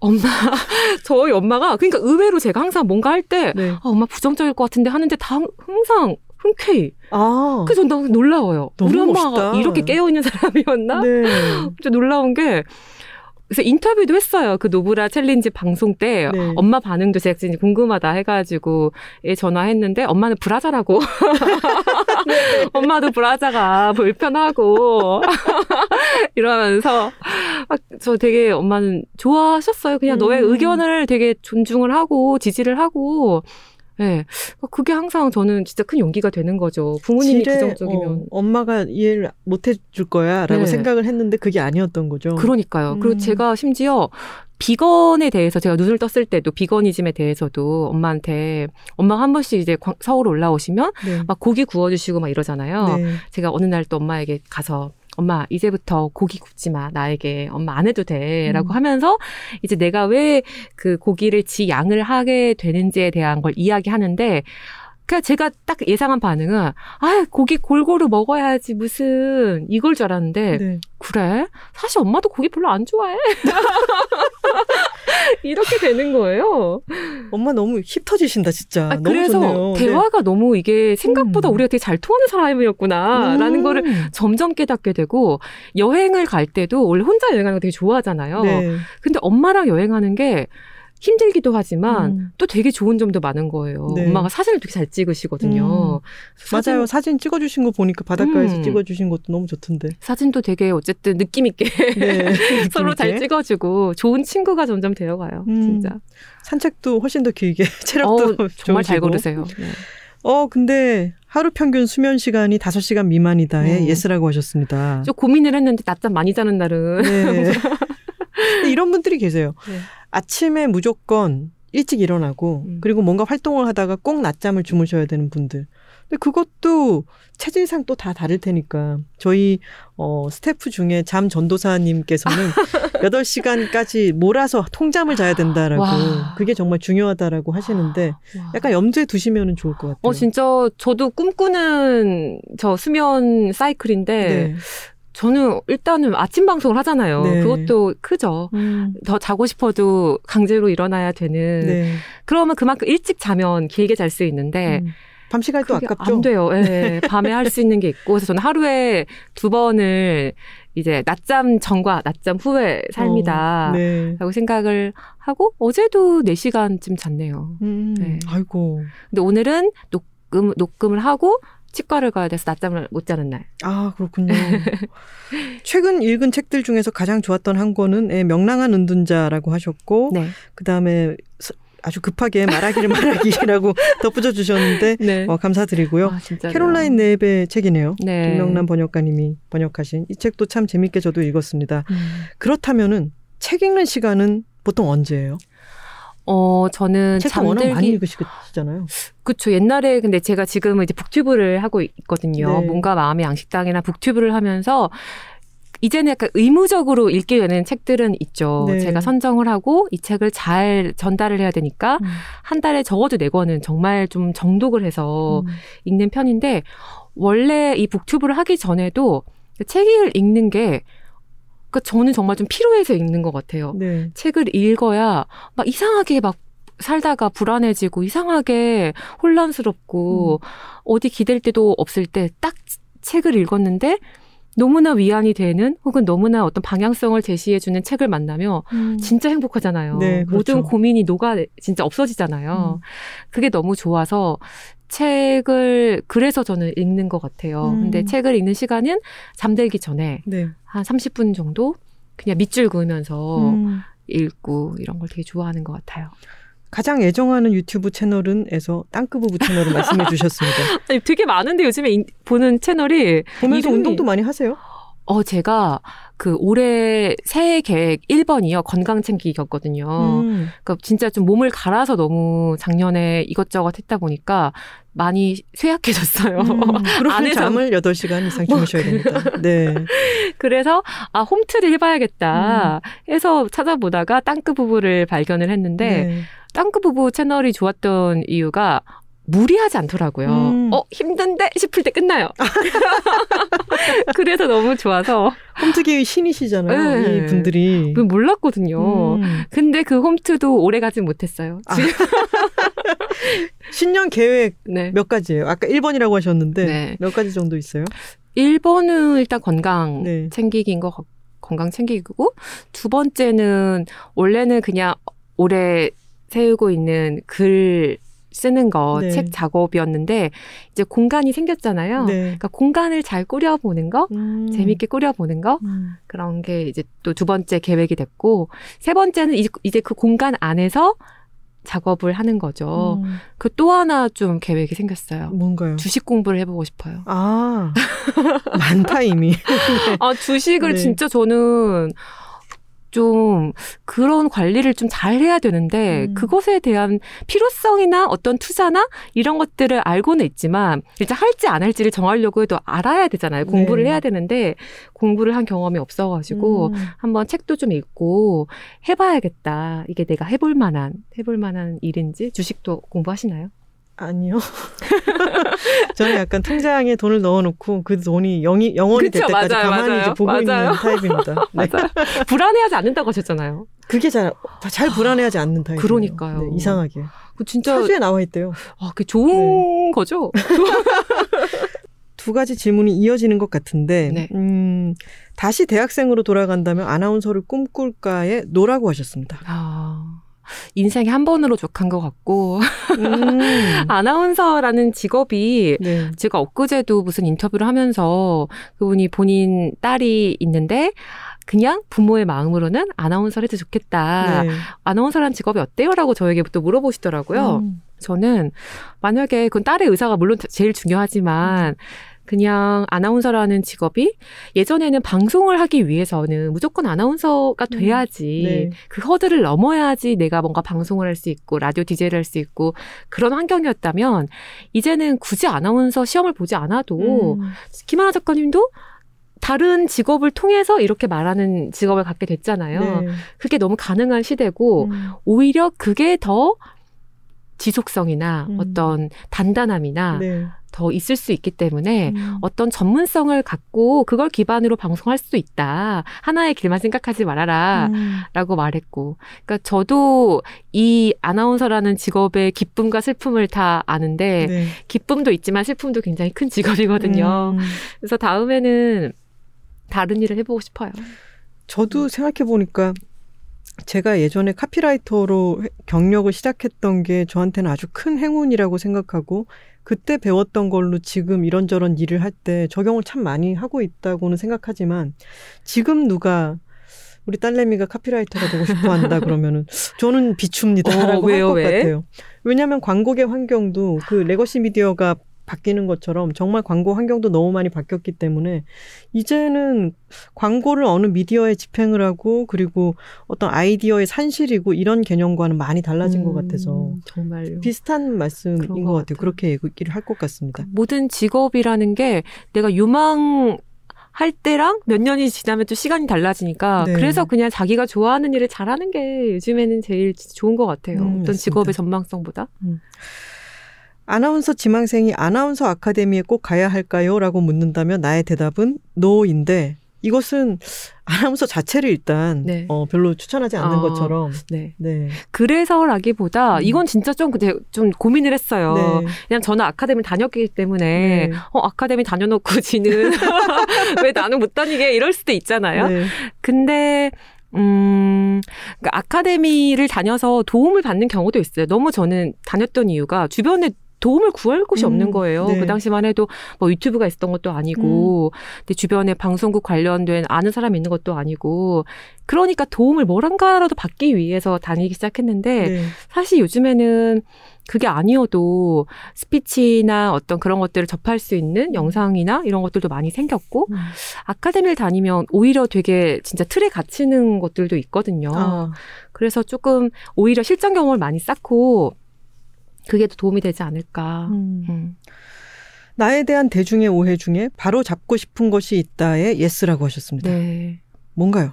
엄마 저희 엄마가 그러니까 의외로 제가 항상 뭔가 할 때 네. 아, 엄마 부정적일 것 같은데 하는데 다 항상 흔쾌히. 아. 그래서 너무 놀라워요. 너무 우리 엄마가 멋있다. 이렇게 깨어 있는 사람이었나? 네. 진짜 놀라운 게 그래서 인터뷰도 했어요. 그 노브라 challenge 방송 때 네. 엄마 반응도 제작진이 궁금하다 해가지고 예, 전화했는데 엄마는 브라자라고 엄마도 브라자가 불편하고 이러면서 막 저 되게 엄마는 좋아하셨어요. 그냥 음. 너의 의견을 되게 존중을 하고 지지를 하고 네. 그게 항상 저는 진짜 큰 용기가 되는 거죠. 부모님이 부정적이면. 어, 엄마가 이해를 못 해줄 거야라고 네. 생각을 했는데 그게 아니었던 거죠. 그러니까요. 음. 그리고 제가 심지어 비건에 대해서 제가 눈을 떴을 때도 비건이즘에 대해서도 엄마한테 엄마가 한 번씩 이제 광- 서울 올라오시면 네. 막 고기 구워주시고 막 이러잖아요. 네. 제가 어느 날 또 엄마에게 가서 엄마 이제부터 고기 굽지 마 나에게 엄마 안 해도 돼라고 음. 하면서 이제 내가 왜 그 고기를 지 양을 하게 되는지에 대한 걸 이야기하는데 그냥 제가 딱 예상한 반응은 아 고기 골고루 먹어야지 무슨 이걸 줄 알았는데 네. 그래 사실 엄마도 고기 별로 안 좋아해 이렇게 되는 거예요. 엄마 너무 힙 터지신다 진짜. 아, 그래서 좋네요. 대화가 너무 이게 생각보다 음. 우리가 되게 잘 통하는 사람이었구나라는 음. 거를 점점 깨닫게 되고 여행을 갈 때도 원래 혼자 여행하는 거 되게 좋아하잖아요. 네. 근데 엄마랑 여행하는 게 힘들기도 하지만 음. 또 되게 좋은 점도 많은 거예요. 네. 엄마가 사진을 되게 잘 찍으시거든요. 사진- 맞아요. 사진 찍어주신 거 보니까 바닷가에서 음. 찍어주신 것도 너무 좋던데. 사진도 되게 어쨌든 느낌 있게 네. 서로 잘. 찍어주고 좋은 친구가 점점 되어가요. 음. 진짜. 산책도 훨씬 더 길게 체력도 어, 정말 잘. 걸으세요. 네. 어 근데 하루 평균 수면 시간이 5시간 미만이다에 음. yes라고 하셨습니다. 좀 고민을 했는데 낮잠 많이 자는 날은 네. 이런 분들이 계세요. 네. 아침에 무조건 일찍 일어나고 음. 그리고 뭔가 활동을 하다가 꼭 낮잠을 주무셔야 되는 분들. 근데 그것도 체질상 또 다 다를 테니까 저희 어 스태프 중에 잠 전도사님께서는 8시간까지 몰아서 통잠을 자야 된다라고 와. 그게 정말 중요하다라고 하시는데 와. 약간 염두에 두시면 좋을 것 같아요. 어, 진짜 저도 꿈꾸는 저 수면 사이클인데 네. 저는 일단은 아침 방송을 하잖아요. 네. 그것도 크죠. 음, 더 자고 싶어도 강제로 일어나야 되는. 네. 그러면 그만큼 일찍 자면 길게 잘 수 있는데 음. 밤 시간이 또 아깝죠. 안 돼요. 예. 밤에 할 수 있는 게 있고 그래서 저는 하루에 두 번을 이제 낮잠 전과 낮잠 후의 삶이다. 어, 네. 라고 생각을 하고 어제도 4시간쯤 잤네요. 음, 네. 아이고. 근데 오늘은 녹음 녹음을 하고 치과를 가야 돼서 낮잠을 못 자는 날. 아, 그렇군요. 최근 읽은 책들 중에서 가장 좋았던 한 권은 예, 명랑한 은둔자라고 하셨고, 네. 그 다음에 아주 급하게 말하기를 말하기라고 덧붙여 주셨는데, 네. 어, 감사드리고요. 아. 캐롤라인 넵의 책이네요. 네. 김명남 번역가님이 번역하신 이 책도 참 재밌게 저도 읽었습니다. 음. 그렇다면은 책 읽는 시간은 보통 언제예요? 어, 저는 책도 워낙 많이 잠들기 읽으시잖아요. 그쵸. 옛날에 근데 제가 지금은 이제 북튜브를 하고 있거든요. 네. 뭔가 마음의 양식당이나 북튜브를 하면서 이제는 약간 의무적으로 읽게 되는 책들은 있죠. 네. 제가 선정을 하고 이 책을 잘 전달을 해야 되니까 음. 한 달에 적어도 네 권은 정말 좀 정독을 해서 음. 읽는 편인데 원래 이 북튜브를 하기 전에도 책을 읽는 게 그러니까 저는 정말 좀 피로해서 읽는 것 같아요. 네. 책을 읽어야 막 이상하게 막 살다가 불안해지고 이상하게 혼란스럽고 어디 기댈 데도 없을 때 딱 책을 읽었는데 너무나 위안이 되는 혹은 너무나 어떤 방향성을 제시해주는 책을 만나면 진짜 행복하잖아요. 네, 그렇죠. 모든 고민이 녹아 진짜 없어지잖아요. 음. 그게 너무 좋아서 책을 그래서 저는 읽는 것 같아요. 음. 근데 책을 읽는 시간은 잠들기 전에 네. 한 30분 정도 그냥 밑줄 그으면서 음. 읽고 이런 걸 되게 좋아하는 것 같아요. 가장 애정하는 유튜브 채널은에서 땅끄부부 채널을 말씀해 주셨습니다. 아니, 되게 많은데 요즘에 인- 보는 채널이 보면서 이름이- 운동도 많이 하세요? 어 제가 그 올해 새해 계획 1번이요 건강 챙기기였거든요. 음. 그러니까 진짜 좀 몸을 갈아서 너무 작년에 이것저것 했다 보니까 많이 쇠약해졌어요. 음, 안에서- 잠을 8시간 이상 뭐 주무셔야 됩니다. 네. 그래서 아 홈트를 해 봐야겠다 음. 해서 찾아보다가 땅끝 부부를 발견을 했는데 네. 땅끝 부부 채널이 좋았던 이유가 무리하지 않더라고요. 음. 어 힘든데 싶을 때 끝나요. 그래서 너무 좋아서 홈트계의 신이시잖아요. 네. 이 분들이. 몰랐거든요. 음. 근데 그 홈트도 오래 가진 못했어요. 아. 지금 신년 계획 네. 몇 가지예요? 아까 1번이라고 하셨는데 네. 몇 가지 정도 있어요? 1번은 일단 건강 네. 챙기기인 거 같- 건강 챙기고 두 번째는 원래는 그냥 올해 세우고 있는 글 쓰는 거 네. 책 작업이었는데 이제 공간이 생겼잖아요. 네. 그러니까 공간을 잘 꾸려보는 거, 음. 재밌게 꾸려보는 거 음. 그런 게 이제 또 두 번째 계획이 됐고 세 번째는 이제- 그 공간 안에서 작업을 하는 거죠. 음, 그또 하나 좀 계획이 생겼어요. 뭔가요? 주식 공부를 해보고 싶어요. 아, 많다 이미. 아, 주식을 네. 진짜 저는 좀 그런 관리를 좀 잘 해야 되는데 음. 그것에 대한 필요성이나 어떤 투자나 이런 것들을 알고는 있지만 일단 할지 안 할지를 정하려고 해도 알아야 되잖아요. 공부를 네. 해야 되는데 공부를 한 경험이 없어가지고 음, 한번 책도 좀 읽고 해봐야겠다. 이게 내가 해볼 만한 해볼 만한 일인지 주식도 공부하시나요? 아니요. 저는 약간 통장에 돈을 넣어놓고 그 돈이 영이, 영원히 될 그쵸, 때까지 맞아요, 가만히 맞아요. 이제 보고 맞아요. 있는 타입입니다. 네. 맞아요. 불안해하지 않는다고 하셨잖아요. 그게 잘, 잘 불안해하지 않는 타입이에요. 그러니까요. 네, 이상하게. 그 진짜 사주에 나와 있대요. 아, 그게 좋은 네. 거죠? 두 가지 질문이 이어지는 것 같은데, 네. 음, 다시 대학생으로 돌아간다면 아나운서를 꿈꿀까에 no라고 하셨습니다. 아, 인생에 한 번으로 족한 것 같고 음, 아나운서라는 직업이 네. 제가 엊그제도 무슨 인터뷰를 하면서 그분이 본인 딸이 있는데 그냥 부모의 마음으로는 아나운서를 해도 좋겠다. 네. 아나운서라는 직업이 어때요?라고 저에게 또 물어보시더라고요. 음, 저는 만약에 그건 딸의 의사가 물론 제일 중요하지만 그냥 아나운서라는 직업이 예전에는 방송을 하기 위해서는 무조건 아나운서가 음, 돼야지 네. 그 허들을 넘어야지 내가 뭔가 방송을 할 수 있고 라디오 디제이를 할 수 있고 그런 환경이었다면 이제는 굳이 아나운서 시험을 보지 않아도 음, 김하나 작가님도 다른 직업을 통해서 이렇게 말하는 직업을 갖게 됐잖아요. 네. 그게 너무 가능한 시대고 음, 오히려 그게 더 지속성이나 음. 어떤 단단함이나 네. 더 있을 수 있기 때문에 음, 어떤 전문성을 갖고 그걸 기반으로 방송할 수 있다. 하나의 길만 생각하지 말아라. 음, 라고 말했고. 그러니까 저도 이 아나운서라는 직업의 기쁨과 슬픔을 다 아는데 네. 기쁨도 있지만 슬픔도 굉장히 큰 직업이거든요. 음, 그래서 다음에는 다른 일을 해보고 싶어요. 저도 생각해 보니까 제가 예전에 카피라이터로 해- 경력을 시작했던 게 저한테는 아주 큰 행운이라고 생각하고 그때 배웠던 걸로 지금 이런저런 일을 할 때 적용을 참 많이 하고 있다고는 생각하지만 지금 누가 우리 딸내미가 카피라이터가 되고 싶어 한다 그러면은 저는 비추입니다라고 어, 왜요, 할것 왜? 같아요. 왜냐하면 광고계 환경도 그 legacy 미디어가 바뀌는 것처럼 정말 광고 환경도 너무 많이 바뀌었기 때문에 이제는 광고를 어느 미디어에 집행을 하고 그리고 어떤 아이디어의 산실이고 이런 개념과는 많이 달라진 것 같아서 음, 정말요. 비슷한 말씀인 것 것 같아요. 같아요. 그렇게 얘기를 할 것 같습니다. 모든 직업이라는 게 내가 유망 할 때랑 몇 년이 지나면 또 시간이 달라지니까 네. 그래서 그냥 자기가 좋아하는 일을 잘하는 게 요즘에는 제일 좋은 것 같아요. 음, 어떤 맞습니다. 직업의 전망성보다. 아나운서 지망생이 아나운서 아카데미에 꼭 가야 할까요? 라고 묻는다면 나의 대답은 노인데 이것은 아나운서 자체를 일단 네. 어, 별로 추천하지 않는 아, 것처럼 네. 네. 그래서라기보다 음. 이건 진짜 좀, 그때 좀 고민을 했어요. 네. 그냥 저는 아카데미 다녔기 때문에 네. 어 아카데미 다녀놓고 지는 왜 나는 못 다니게 이럴 수도 있잖아요. 네. 근데 음, 그러니까 아카데미를 다녀서 도움을 받는 경우도 있어요. 너무 저는 다녔던 이유가 주변에 도움을 구할 곳이 음, 없는 거예요. 네. 그 당시만 해도 뭐 유튜브가 있었던 것도 아니고, 음. 근데 주변에 방송국 관련된 아는 사람이 있는 것도 아니고, 그러니까 도움을 뭐란가라도 받기 위해서 다니기 시작했는데, 네. 사실 요즘에는 그게 아니어도 스피치나 어떤 그런 것들을 접할 수 있는 영상이나 이런 것들도 많이 생겼고, 음. 아카데미를 다니면 오히려 되게 진짜 틀에 갇히는 것들도 있거든요. 아, 그래서 조금 오히려 실전 경험을 많이 쌓고 그게 더 도움이 되지 않을까. 음. 음. 나에 대한 대중의 오해 중에 바로 잡고 싶은 것이 있다에 yes라고 하셨습니다. 네. 뭔가요?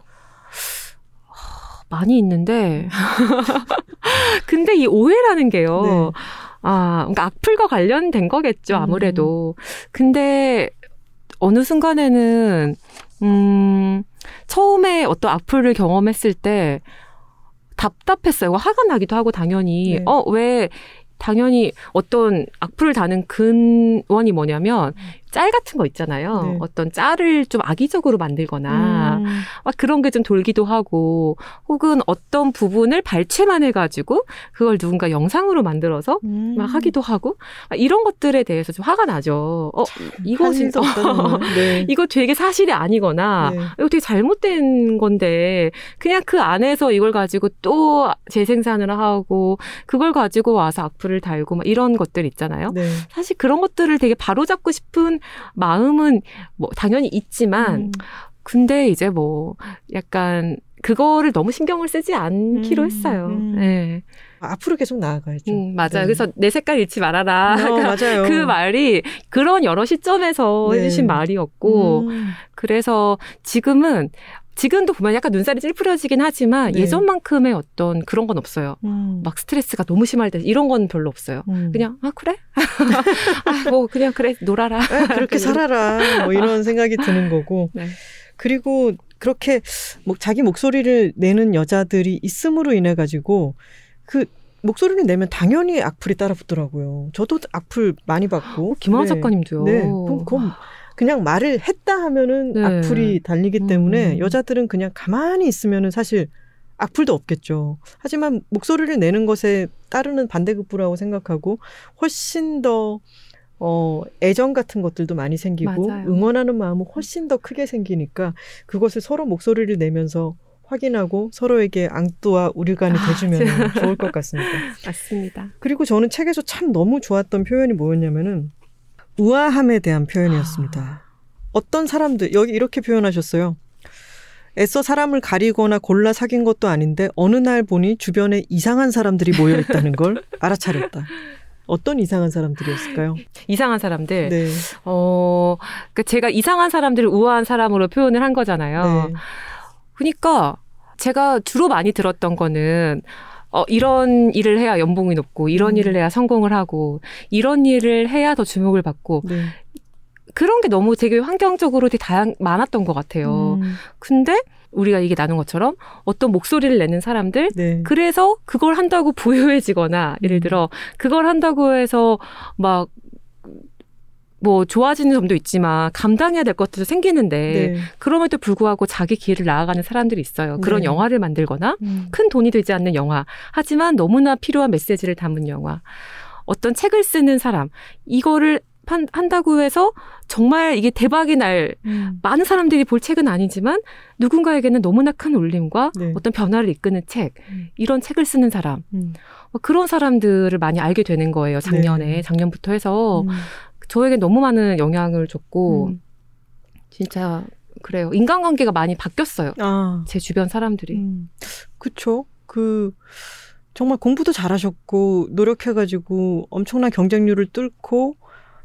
많이 있는데. 근데 이 오해라는 게요. 네. 아, 그러니까 악플과 관련된 거겠죠, 음. 아무래도. 근데 어느 순간에는, 음, 처음에 어떤 악플을 경험했을 때 답답했어요. 화가 나기도 하고, 당연히. 네. 어, 왜, 당연히 어떤 악플을 다는 근원이 뭐냐면, 짤 같은 거 있잖아요. 네. 어떤 짤을 좀 악의적으로 만들거나 음. 막 그런 게 좀 돌기도 하고 혹은 어떤 부분을 발췌만 해가지고 그걸 누군가 영상으로 만들어서 음. 막 하기도 하고 막 이런 것들에 대해서 좀 화가 나죠. 어 이거 진짜 네. 이거 되게 사실이 아니거나 네. 이거 되게 잘못된 건데 그냥 그 안에서 이걸 가지고 또 재생산을 하고 그걸 가지고 와서 악플을 달고 막 이런 것들 있잖아요. 네. 사실 그런 것들을 되게 바로잡고 싶은 마음은 뭐 당연히 있지만 음. 근데 이제 뭐 약간 그거를 너무 신경을 쓰지 않기로 음, 했어요. 음. 네. 앞으로 계속 나아가야죠. 음, 맞아요. 네. 그래서 내 색깔 잃지 말아라. 어, 맞아요. 그 말이 그런 여러 시점에서 네. 해주신 말이었고 음. 그래서 지금은 지금도 보면 약간 눈살이 찌푸려지긴 하지만 네. 예전만큼의 어떤 그런 건 없어요. 음. 막 스트레스가 너무 심할 때 이런 건 별로 없어요. 음. 그냥 아 그래? 아, 뭐 그냥 그래 놀아라. 에, 그렇게 살아라. 뭐 이런 생각이 드는 거고. 네. 그리고 그렇게 뭐 자기 목소리를 내는 여자들이 있음으로 인해 가지고 그 목소리를 내면 당연히 악플이 따라 붙더라고요. 저도 악플 많이 받고. 김하은 네. 작가님도요. 네. 그럼 그건 그냥 말을 했다 하면은 네. 악플이 달리기 때문에 음. 여자들은 그냥 가만히 있으면은 사실 악플도 없겠죠. 하지만 목소리를 내는 것에 따르는 반대급부라고 생각하고 훨씬 더 어, 애정 같은 것들도 많이 생기고 맞아요. 응원하는 마음은 훨씬 더 크게 생기니까 그것을 서로 목소리를 내면서 확인하고 서로에게 앙뚜와 우리간이 아, 돼주면 좋을 것 같습니다. 맞습니다. 그리고 저는 책에서 참 너무 좋았던 표현이 뭐였냐면은 우아함에 대한 표현이었습니다. 어떤 사람들 여기 이렇게 표현하셨어요. 애써 사람을 가리거나 골라 사귄 것도 아닌데 어느 날 보니 주변에 이상한 사람들이 모여 있다는 걸 알아차렸다. 어떤 이상한 사람들이었을까요? 이상한 사람들. 네. 어, 그 제가 이상한 사람들을 우아한 사람으로 표현을 한 거잖아요. 네. 그러니까 제가 주로 많이 들었던 거는 어, 이런 일을 해야 연봉이 높고, 이런 음. 일을 해야 성공을 하고, 이런 일을 해야 더 주목을 받고, 네. 그런 게 너무 되게 환경적으로 되게 다양, 많았던 것 같아요. 음, 근데 우리가 이게 나눈 것처럼 어떤 목소리를 내는 사람들, 네. 그래서 그걸 한다고 부유해지거나, 예를 음. 들어, 그걸 한다고 해서 막, 뭐, 좋아지는 점도 있지만, 감당해야 될 것들도 생기는데, 네. 그럼에도 불구하고 자기 길을 나아가는 사람들이 있어요. 그런 네. 영화를 만들거나, 음, 큰 돈이 되지 않는 영화. 하지만 너무나 필요한 메시지를 담은 영화. 어떤 책을 쓰는 사람. 이거를 판- 한다고 해서 정말 이게 대박이 날 음, 많은 사람들이 볼 책은 아니지만 누군가에게는 너무나 큰 울림과 네. 어떤 변화를 이끄는 책. 음. 이런 책을 쓰는 사람. 음, 뭐 그런 사람들을 많이 알게 되는 거예요. 작년에. 네. 작년부터 해서. 음, 저에게 너무 많은 영향을 줬고, 음. 진짜 그래요. 인간관계가 많이 바뀌었어요. 아, 제 주변 사람들이. 음, 그쵸. 그, 정말 공부도 잘하셨고, 노력해가지고 엄청난 경쟁률을 뚫고,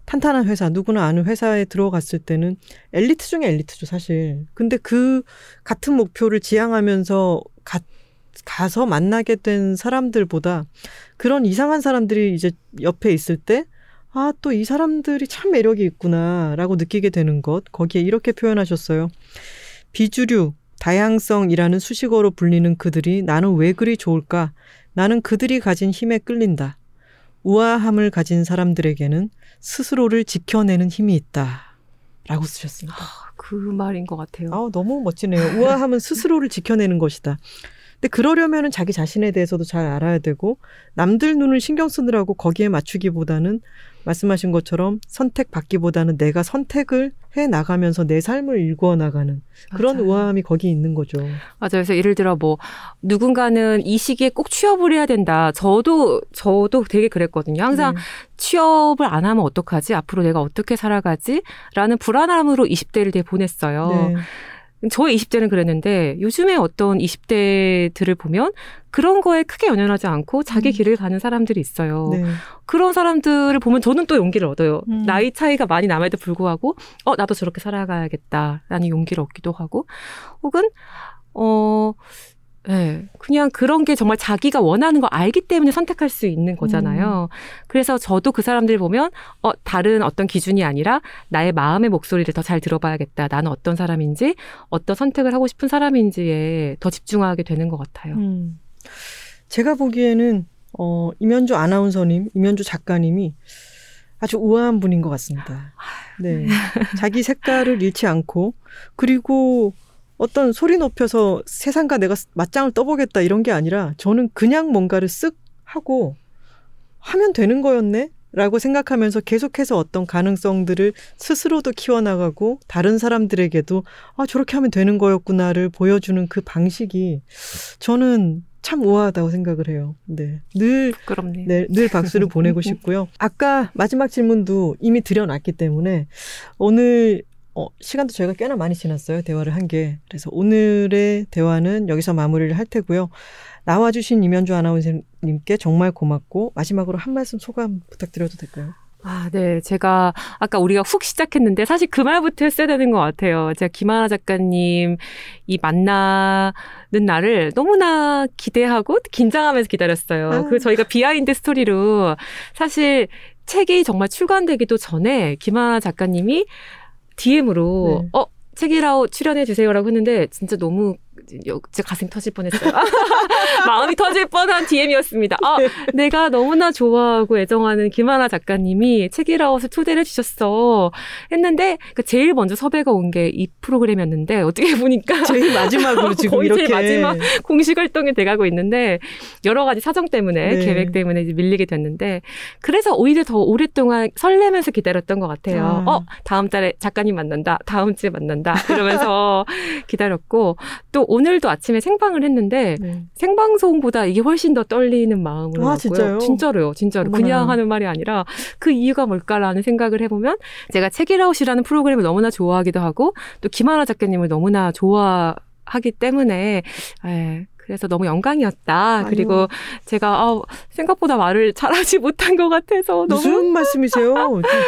탄탄한 회사, 누구나 아는 회사에 들어갔을 때는 엘리트 중에 엘리트죠, 사실. 근데 그 같은 목표를 지향하면서 가, 가서 만나게 된 사람들보다 그런 이상한 사람들이 이제 옆에 있을 때, 아, 또 이 사람들이 참 매력이 있구나라고 느끼게 되는 것. 거기에 이렇게 표현하셨어요. 비주류, 다양성이라는 수식어로 불리는 그들이 나는 왜 그리 좋을까? 나는 그들이 가진 힘에 끌린다. 우아함을 가진 사람들에게는 스스로를 지켜내는 힘이 있다. 라고 쓰셨습니다. 그 말인 것 같아요. 아, 너무 멋지네요. 우아함은 스스로를 지켜내는 것이다. 근데 그러려면은 자기 자신에 대해서도 잘 알아야 되고 남들 눈을 신경 쓰느라고 거기에 맞추기보다는 말씀하신 것처럼 선택받기보다는 내가 선택을 해 나가면서 내 삶을 일구어 나가는 그런 맞아요. 우아함이 거기 있는 거죠. 맞아요. 그래서 예를 들어 뭐 누군가는 이 시기에 꼭 취업을 해야 된다. 저도 저도 되게 그랬거든요. 항상 네. 취업을 안 하면 어떡하지? 앞으로 내가 어떻게 살아가지? 라는 불안함으로 20대를 되게 보냈어요. 네. 저의 20대는 그랬는데 요즘에 어떤 20대들을 보면 그런 거에 크게 연연하지 않고 자기 음. 길을 가는 사람들이 있어요. 네. 그런 사람들을 보면 저는 또 용기를 얻어요. 음. 나이 차이가 많이 남에도 불구하고 어 나도 저렇게 살아가야겠다라는 용기를 얻기도 하고 혹은 어 예, 그냥 그런 게 정말 자기가 원하는 거 알기 때문에 선택할 수 있는 거잖아요. 그래서 저도 그 사람들 보면, 어, 다른 어떤 기준이 아니라 나의 마음의 목소리를 더 잘 들어봐야겠다. 나는 어떤 사람인지, 어떤 선택을 하고 싶은 사람인지에 더 집중하게 되는 것 같아요. 음. 제가 보기에는 어, 임현주 아나운서님, 임현주 작가님이 아주 우아한 분인 것 같습니다. 네. 자기 색깔을 잃지 않고 그리고 어떤 소리 높여서 세상과 내가 맞짱을 떠보겠다 이런 게 아니라 저는 그냥 뭔가를 쓱 하고 하면 되는 거였네? 라고 생각하면서 계속해서 어떤 가능성들을 스스로도 키워나가고 다른 사람들에게도 아, 저렇게 하면 되는 거였구나를 보여주는 그 방식이 저는 참 우아하다고 생각을 해요. 네. 늘, 부끄럽네요. 네, 늘 박수를 보내고 싶고요. 아까 마지막 질문도 이미 드려놨기 때문에 오늘 어, 시간도 저희가 꽤나 많이 지났어요. 대화를 한 게. 그래서 오늘의 대화는 여기서 마무리를 할 테고요. 나와주신 임현주 아나운서님께 정말 고맙고 마지막으로 한 말씀 소감 부탁드려도 될까요? 아, 네. 제가 아까 우리가 훅 시작했는데 사실 그 말부터 했어야 되는 것 같아요. 제가 김하나 작가님 이 만나는 날을 너무나 기대하고 긴장하면서 기다렸어요. 아. 그 저희가 behind story로 사실 책이 정말 출간되기도 전에 김하나 작가님이 DM으로 네. 어 책읽아웃 출연해 주세요라고 했는데 진짜 너무 여- 진짜 가슴 터질 뻔했어요. 마음이 터질 뻔한 DM이었습니다. 아, 내가 너무나 좋아하고 애정하는 김하나 작가님이 책이라웃을 초대를 해주셨어. 했는데 그 제일 먼저 섭외가 온 게 이 프로그램이었는데 어떻게 보니까 제일 마지막으로 지금 거의 제일 이렇게 마지막 공식 활동이 돼가고 있는데 여러 가지 사정 때문에 네. 계획 때문에 이제 밀리게 됐는데 그래서 오히려 더 오랫동안 설레면서 기다렸던 것 같아요. 아. 어 다음 달에 작가님 만난다. 다음 주에 만난다. 이러면서 기다렸고 또 오늘도 아침에 생방을 했는데 네. 생방송보다 이게 훨씬 더 떨리는 마음으로 아. 진짜요? 진짜로요. 진짜로. 어머나. 그냥 하는 말이 아니라 그 이유가 뭘까라는 생각을 해보면 제가 책이라웃이라는 프로그램을 너무나 좋아하기도 하고 또 김하나 작가님을 너무나 좋아 하기 때문에 예, 그래서 너무 영광이었다. 아유. 그리고 제가 아, 생각보다 말을 잘하지 못한 것 같아서 너무 무슨 말씀이세요?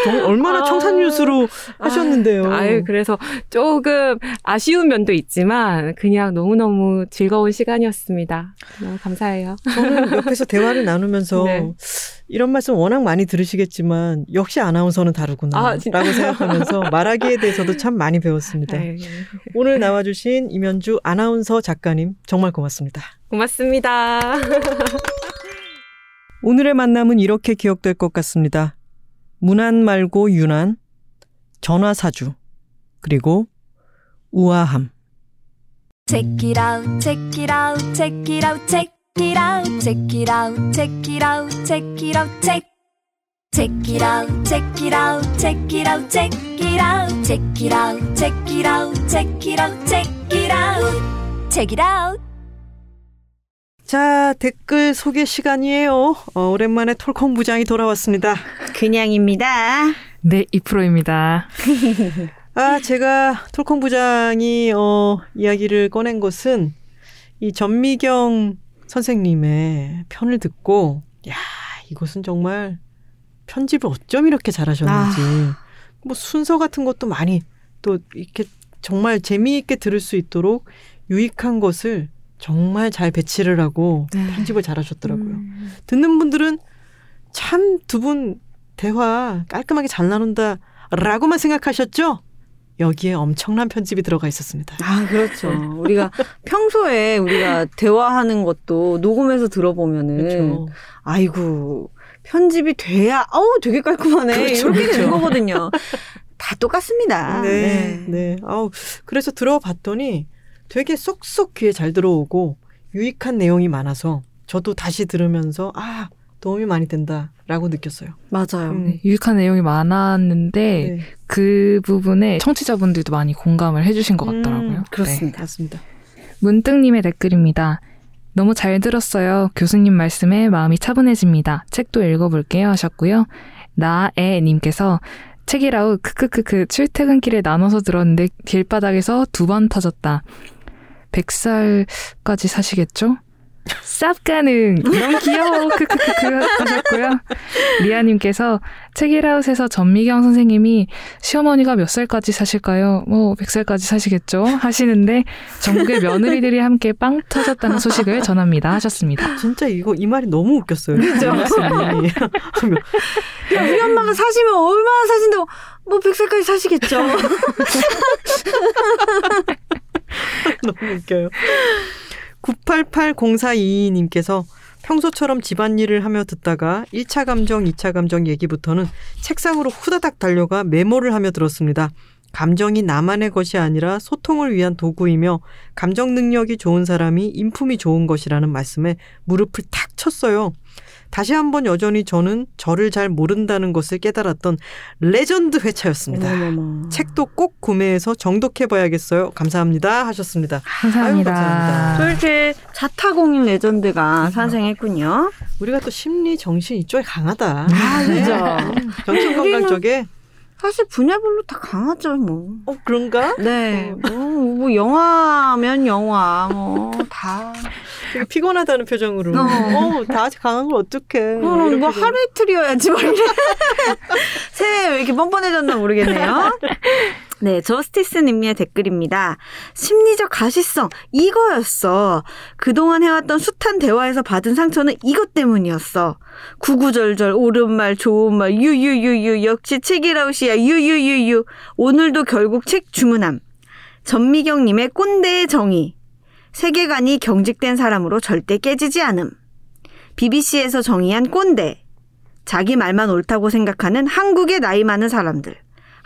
정- 얼마나 아. 청산유수로 하셨는데요. 아유, 그래서 조금 아쉬운 면도 있지만 그냥 너무 너무 즐거운 시간이었습니다. 너무 감사해요. 저는 옆에서 대화를 나누면서 네. 이런 말씀 워낙 많이 들으시겠지만 역시 아나운서는 다르구나 아. 라고 생각하면서 말하기에 대해서도 참 많이 배웠습니다. 네. 오늘 나와주신 이면주 아나운서 작가님 정말 고맙습니다. 고맙습니다. 오늘의 만남은 이렇게 기억될 것 같습니다. 문안 말고 유난, 전화사주, 그리고 우아함. Check it out, check it out, check it out, check it out, check it out, check it out, check it out, check. Check it out, check it out, check it out, check it out, check it out, check it out, check it out, check it out, check it out. 자, 댓글 소개 시간이에요. 어, 오랜만에 톨콩 부장이 돌아왔습니다. 그냥입니다. 네, 2%입니다. 아, 제가 톨콩 부장이 어, 이야기를 꺼낸 것은 이 전미경 선생님의 편을 듣고 야, 이것은 정말 편집을 어쩜 이렇게 잘하셨는지 뭐 순서 같은 것도 많이 또 이렇게 정말 재미있게 들을 수 있도록 유익한 것을 정말 잘 배치를 하고 네. 편집을 잘 하셨더라고요. 듣는 분들은 참 두 분 대화 깔끔하게 잘 나눈다 라고만 생각하셨죠? 여기에 엄청난 편집이 들어가 있었습니다. 아, 그렇죠. 우리가 평소에 우리가 대화하는 것도 녹음해서 들어보면은 그렇죠. 아이고 편집이 돼야 어우 되게 깔끔하네 그렇죠, 이렇게 그렇죠. 되는 거거든요. 다 똑같습니다. 네, 네. 아우, 그래서 들어봤더니 되게 쏙쏙 귀에 잘 들어오고 유익한 내용이 많아서 저도 다시 들으면서 아, 도움이 많이 된다라고 느꼈어요. 맞아요. 음. 네, 유익한 내용이 많았는데 네, 그 부분에 청취자분들도 많이 공감을 해주신 것 같더라고요. 음, 그렇습니다. 맞습니다. 문득님의 댓글입니다. 너무 잘 들었어요. 교수님 말씀에 마음이 차분해집니다. 책도 읽어볼게요 하셨고요. 나애님께서 책이라우 크크크크 출퇴근길에 나눠서 들었는데 길바닥에서 두 번 터졌다. 100살까지 사시겠죠? 쌉 가능! 너무 귀여워! 크크크크 하셨고요. 리아님께서 책이라웃에서 전미경 선생님이 시어머니가 몇 살까지 사실까요? 뭐 100살까지 사시겠죠? 하시는데 전국의 며느리들이 함께 빵 터졌다는 소식을 전합니다 하셨습니다. 진짜 이거 이 말이 너무 웃겼어요. 그죠? 야, 우리 엄마가 사시면 얼마나 사신다고 뭐 100살까지 사시겠죠. 너무 웃겨요. 9880422님께서 평소처럼 집안일을 하며 듣다가 1차 감정, 2차 감정 얘기부터는 책상으로 후다닥 달려가 메모를 하며 들었습니다. 감정이 나만의 것이 아니라 소통을 위한 도구이며 감정 능력이 좋은 사람이 인품이 좋은 것이라는 말씀에 무릎을 탁 쳤어요. 다시 한번 여전히 저는 저를 잘 모른다는 것을 깨달았던 레전드 회차였습니다. 어머머머. 책도 꼭 구매해서 정독해봐야겠어요. 감사합니다. 하셨습니다. 감사합니다. 아유, 감사합니다. 또 이렇게 자타공인 레전드가 탄생했군요. 우리가 또 심리 정신 이쪽에 강하다. 아, 네. 그죠. 음, 정신 건강 우리는- 쪽에. 사실 분야별로 다 강하죠, 뭐. 어 그런가? 네, 뭐, 뭐 영화면 영화, 뭐 다. 되게 피곤하다는 표정으로. 어. 어, 다 아직 강한 걸 어떡해. 어, 뭐 표정. 하루 이틀이어야지 뭐. 새해 왜 이렇게 뻔뻔해졌나 모르겠네요. 네, 저스티스님의 댓글입니다. 심리적 가시성 이거였어. 그동안 해왔던 숱한 대화에서 받은 상처는 이것 때문이었어. 구구절절 옳은 말 좋은 말 유유유유 역시 책이라우시야 유유유유 오늘도 결국 책 주문함. 전미경님의 꼰대의 정의. 세계관이 경직된 사람으로 절대 깨지지 않음. BBC에서 정의한 꼰대. 자기 말만 옳다고 생각하는 한국의 나이 많은 사람들.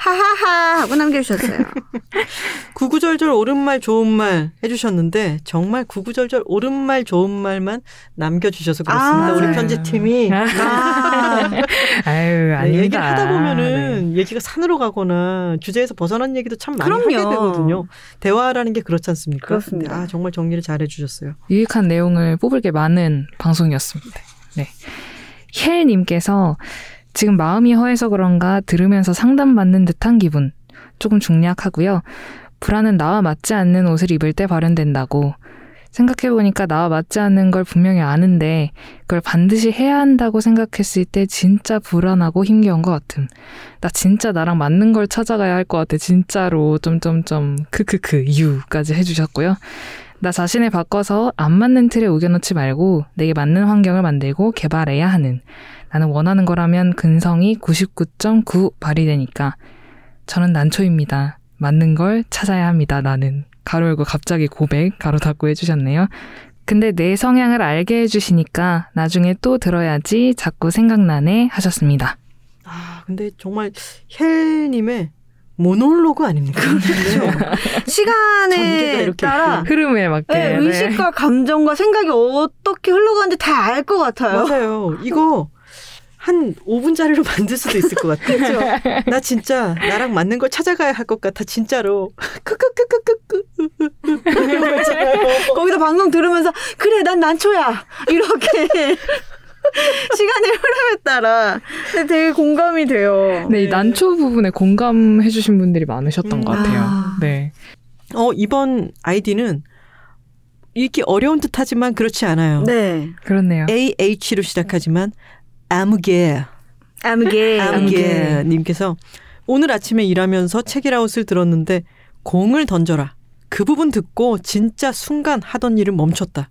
하하하 하고 남겨주셨어요. 구구절절 옳은 말 좋은 말 해주셨는데 정말 구구절절 옳은 말 좋은 말만 남겨주셔서 그렇습니다. 아, 우리 맞아요. 편집팀이 아, 아유, 네, 아닙니다. 얘기를 하다 네. 보면은 얘기가 산으로 가거나 주제에서 벗어난 얘기도 참 많이 하게 그럼요. 되거든요. 대화라는 게 그렇지 않습니까? 그렇습니다. 아, 정말 정리를 잘 해주셨어요. 유익한 내용을 뽑을 게 많은 방송이었습니다. 네. 헬님께서 지금 마음이 허해서 그런가 들으면서 상담받는 듯한 기분. 조금 중략하고요. 불안은 나와 맞지 않는 옷을 입을 때 발현된다고. 생각해보니까 나와 맞지 않는 걸 분명히 아는데 그걸 반드시 해야 한다고 생각했을 때 진짜 불안하고 힘겨운 것 같음. 나 진짜 나랑 맞는 걸 찾아가야 할 것 같아. 진짜로 점점점 크크크 유까지 해주셨고요. 나 자신을 바꿔서 안 맞는 틀에 우겨놓지 말고 내게 맞는 환경을 만들고 개발해야 하는. 나는 원하는 거라면 근성이 99.9 발휘되니까. 저는 난초입니다. 맞는 걸 찾아야 합니다. 나는. 가로 열고 갑자기 고백 가로 닫고 해주셨네요. 근데 내 성향을 알게 해주시니까 나중에 또 들어야지 자꾸 생각나네 하셨습니다. 아, 근데 정말 헬님의 모놀로그 아닙니까? 네. 전개가 시간에 이렇게 따라 있구나. 흐름에 맞게. 네, 의식과 감정과 생각이 어떻게 흘러가는지 다 알 것 같아요. 맞아요. 이거 한 5분짜리로 만들 수도 있을 것 같아. 나 진짜 나랑 맞는 걸 찾아가야 할 것 같아. 진짜로. 크크크크크크. 거. 거기다 방송 들으면서 그래 난 난초야 이렇게 시간의 흐름에 따라 되게 공감이 돼요. 네, 이 난초 부분에 공감해 주신 분들이 많으셨던 것 같아요. 아. 네. 어, 이번 아이디는 이렇게 어려운 듯 하지만 그렇지 않아요. 네, 그렇네요. AH로 시작하지만 아무개 아무개 아무개 님께서 오늘 아침에 일하면서 책이라웃을 들었는데 공을 던져라. 그 부분 듣고 진짜 순간 하던 일을 멈췄다.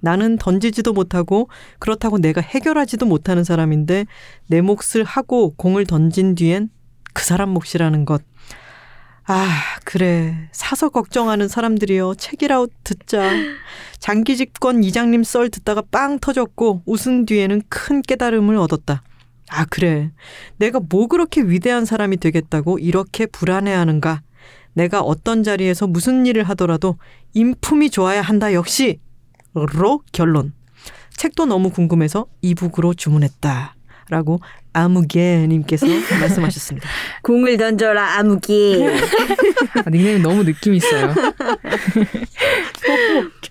나는 던지지도 못하고 그렇다고 내가 해결하지도 못하는 사람인데 내 몫을 하고 공을 던진 뒤엔 그 사람 몫이라는 것. 아, 그래. 사서 걱정하는 사람들이요. 책이라웃 듣자. 장기 집권 이장님 썰 듣다가 빵 터졌고 웃은 뒤에는 큰 깨달음을 얻었다. 아, 그래. 내가 뭐 그렇게 위대한 사람이 되겠다고 이렇게 불안해하는가. 내가 어떤 자리에서 무슨 일을 하더라도 인품이 좋아야 한다 역시. 로 결론. 책도 너무 궁금해서 이북으로 주문했다. 라고 아무개님께서 말씀하셨습니다. 공을 던져라 아무개 아, 닉네임 너무 느낌 있어요.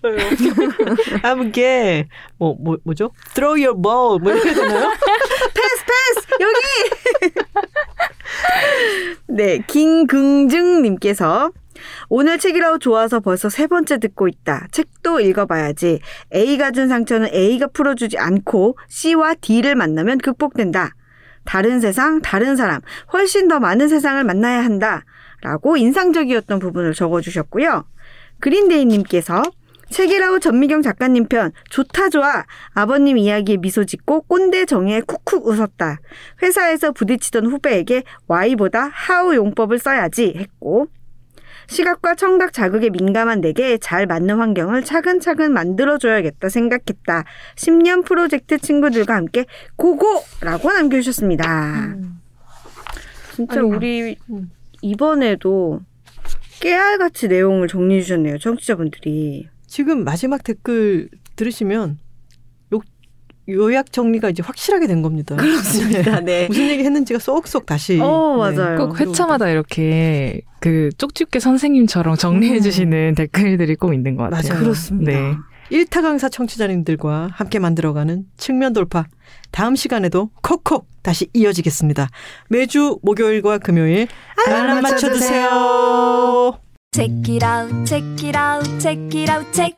웃겨요. 아무개 뭐, 뭐 뭐죠? Throw your ball 뭐 이렇게 되나요? 네 김긍증님께서 오늘 책이라고 좋아서 벌써 세 번째 듣고 있다. 책도 읽어봐야지. A가 준 상처는 A가 풀어주지 않고 C와 D를 만나면 극복된다. 다른 세상, 다른 사람, 훨씬 더 많은 세상을 만나야 한다. 라고 인상적이었던 부분을 적어주셨고요. 그린데이님께서 책이라우 전미경 작가님 편 좋다 좋아 아버님 이야기에 미소 짓고 꼰대 정의에 쿡쿡 웃었다. 회사에서 부딪히던 후배에게 Y보다 how 용법을 써야지 했고 시각과 청각 자극에 민감한 내게 잘 맞는 환경을 차근차근 만들어줘야겠다 생각했다. 10년 프로젝트 친구들과 함께 고고라고 남겨주셨습니다. 진짜 아니, 우리 음. 이번에도 깨알같이 내용을 정리해 주셨네요. 청취자분들이. 지금 마지막 댓글 들으시면 요, 요약 정리가 이제 확실하게 된 겁니다. 그렇습니다. 네. 무슨 얘기 했는지가 쏙쏙 다시. 어, 맞아요. 꼭 회차마다 이렇게 그 쪽집게 선생님처럼 정리해 주시는 댓글들이 꼭 있는 것 같아요. 맞아요. 그렇습니다. 네. 일타 강사 청취자님들과 함께 만들어가는 측면 돌파. 다음 시간에도 콕콕 다시 이어지겠습니다. 매주 목요일과 금요일 알람 맞춰주세요. Check it out, check it out, check it out, check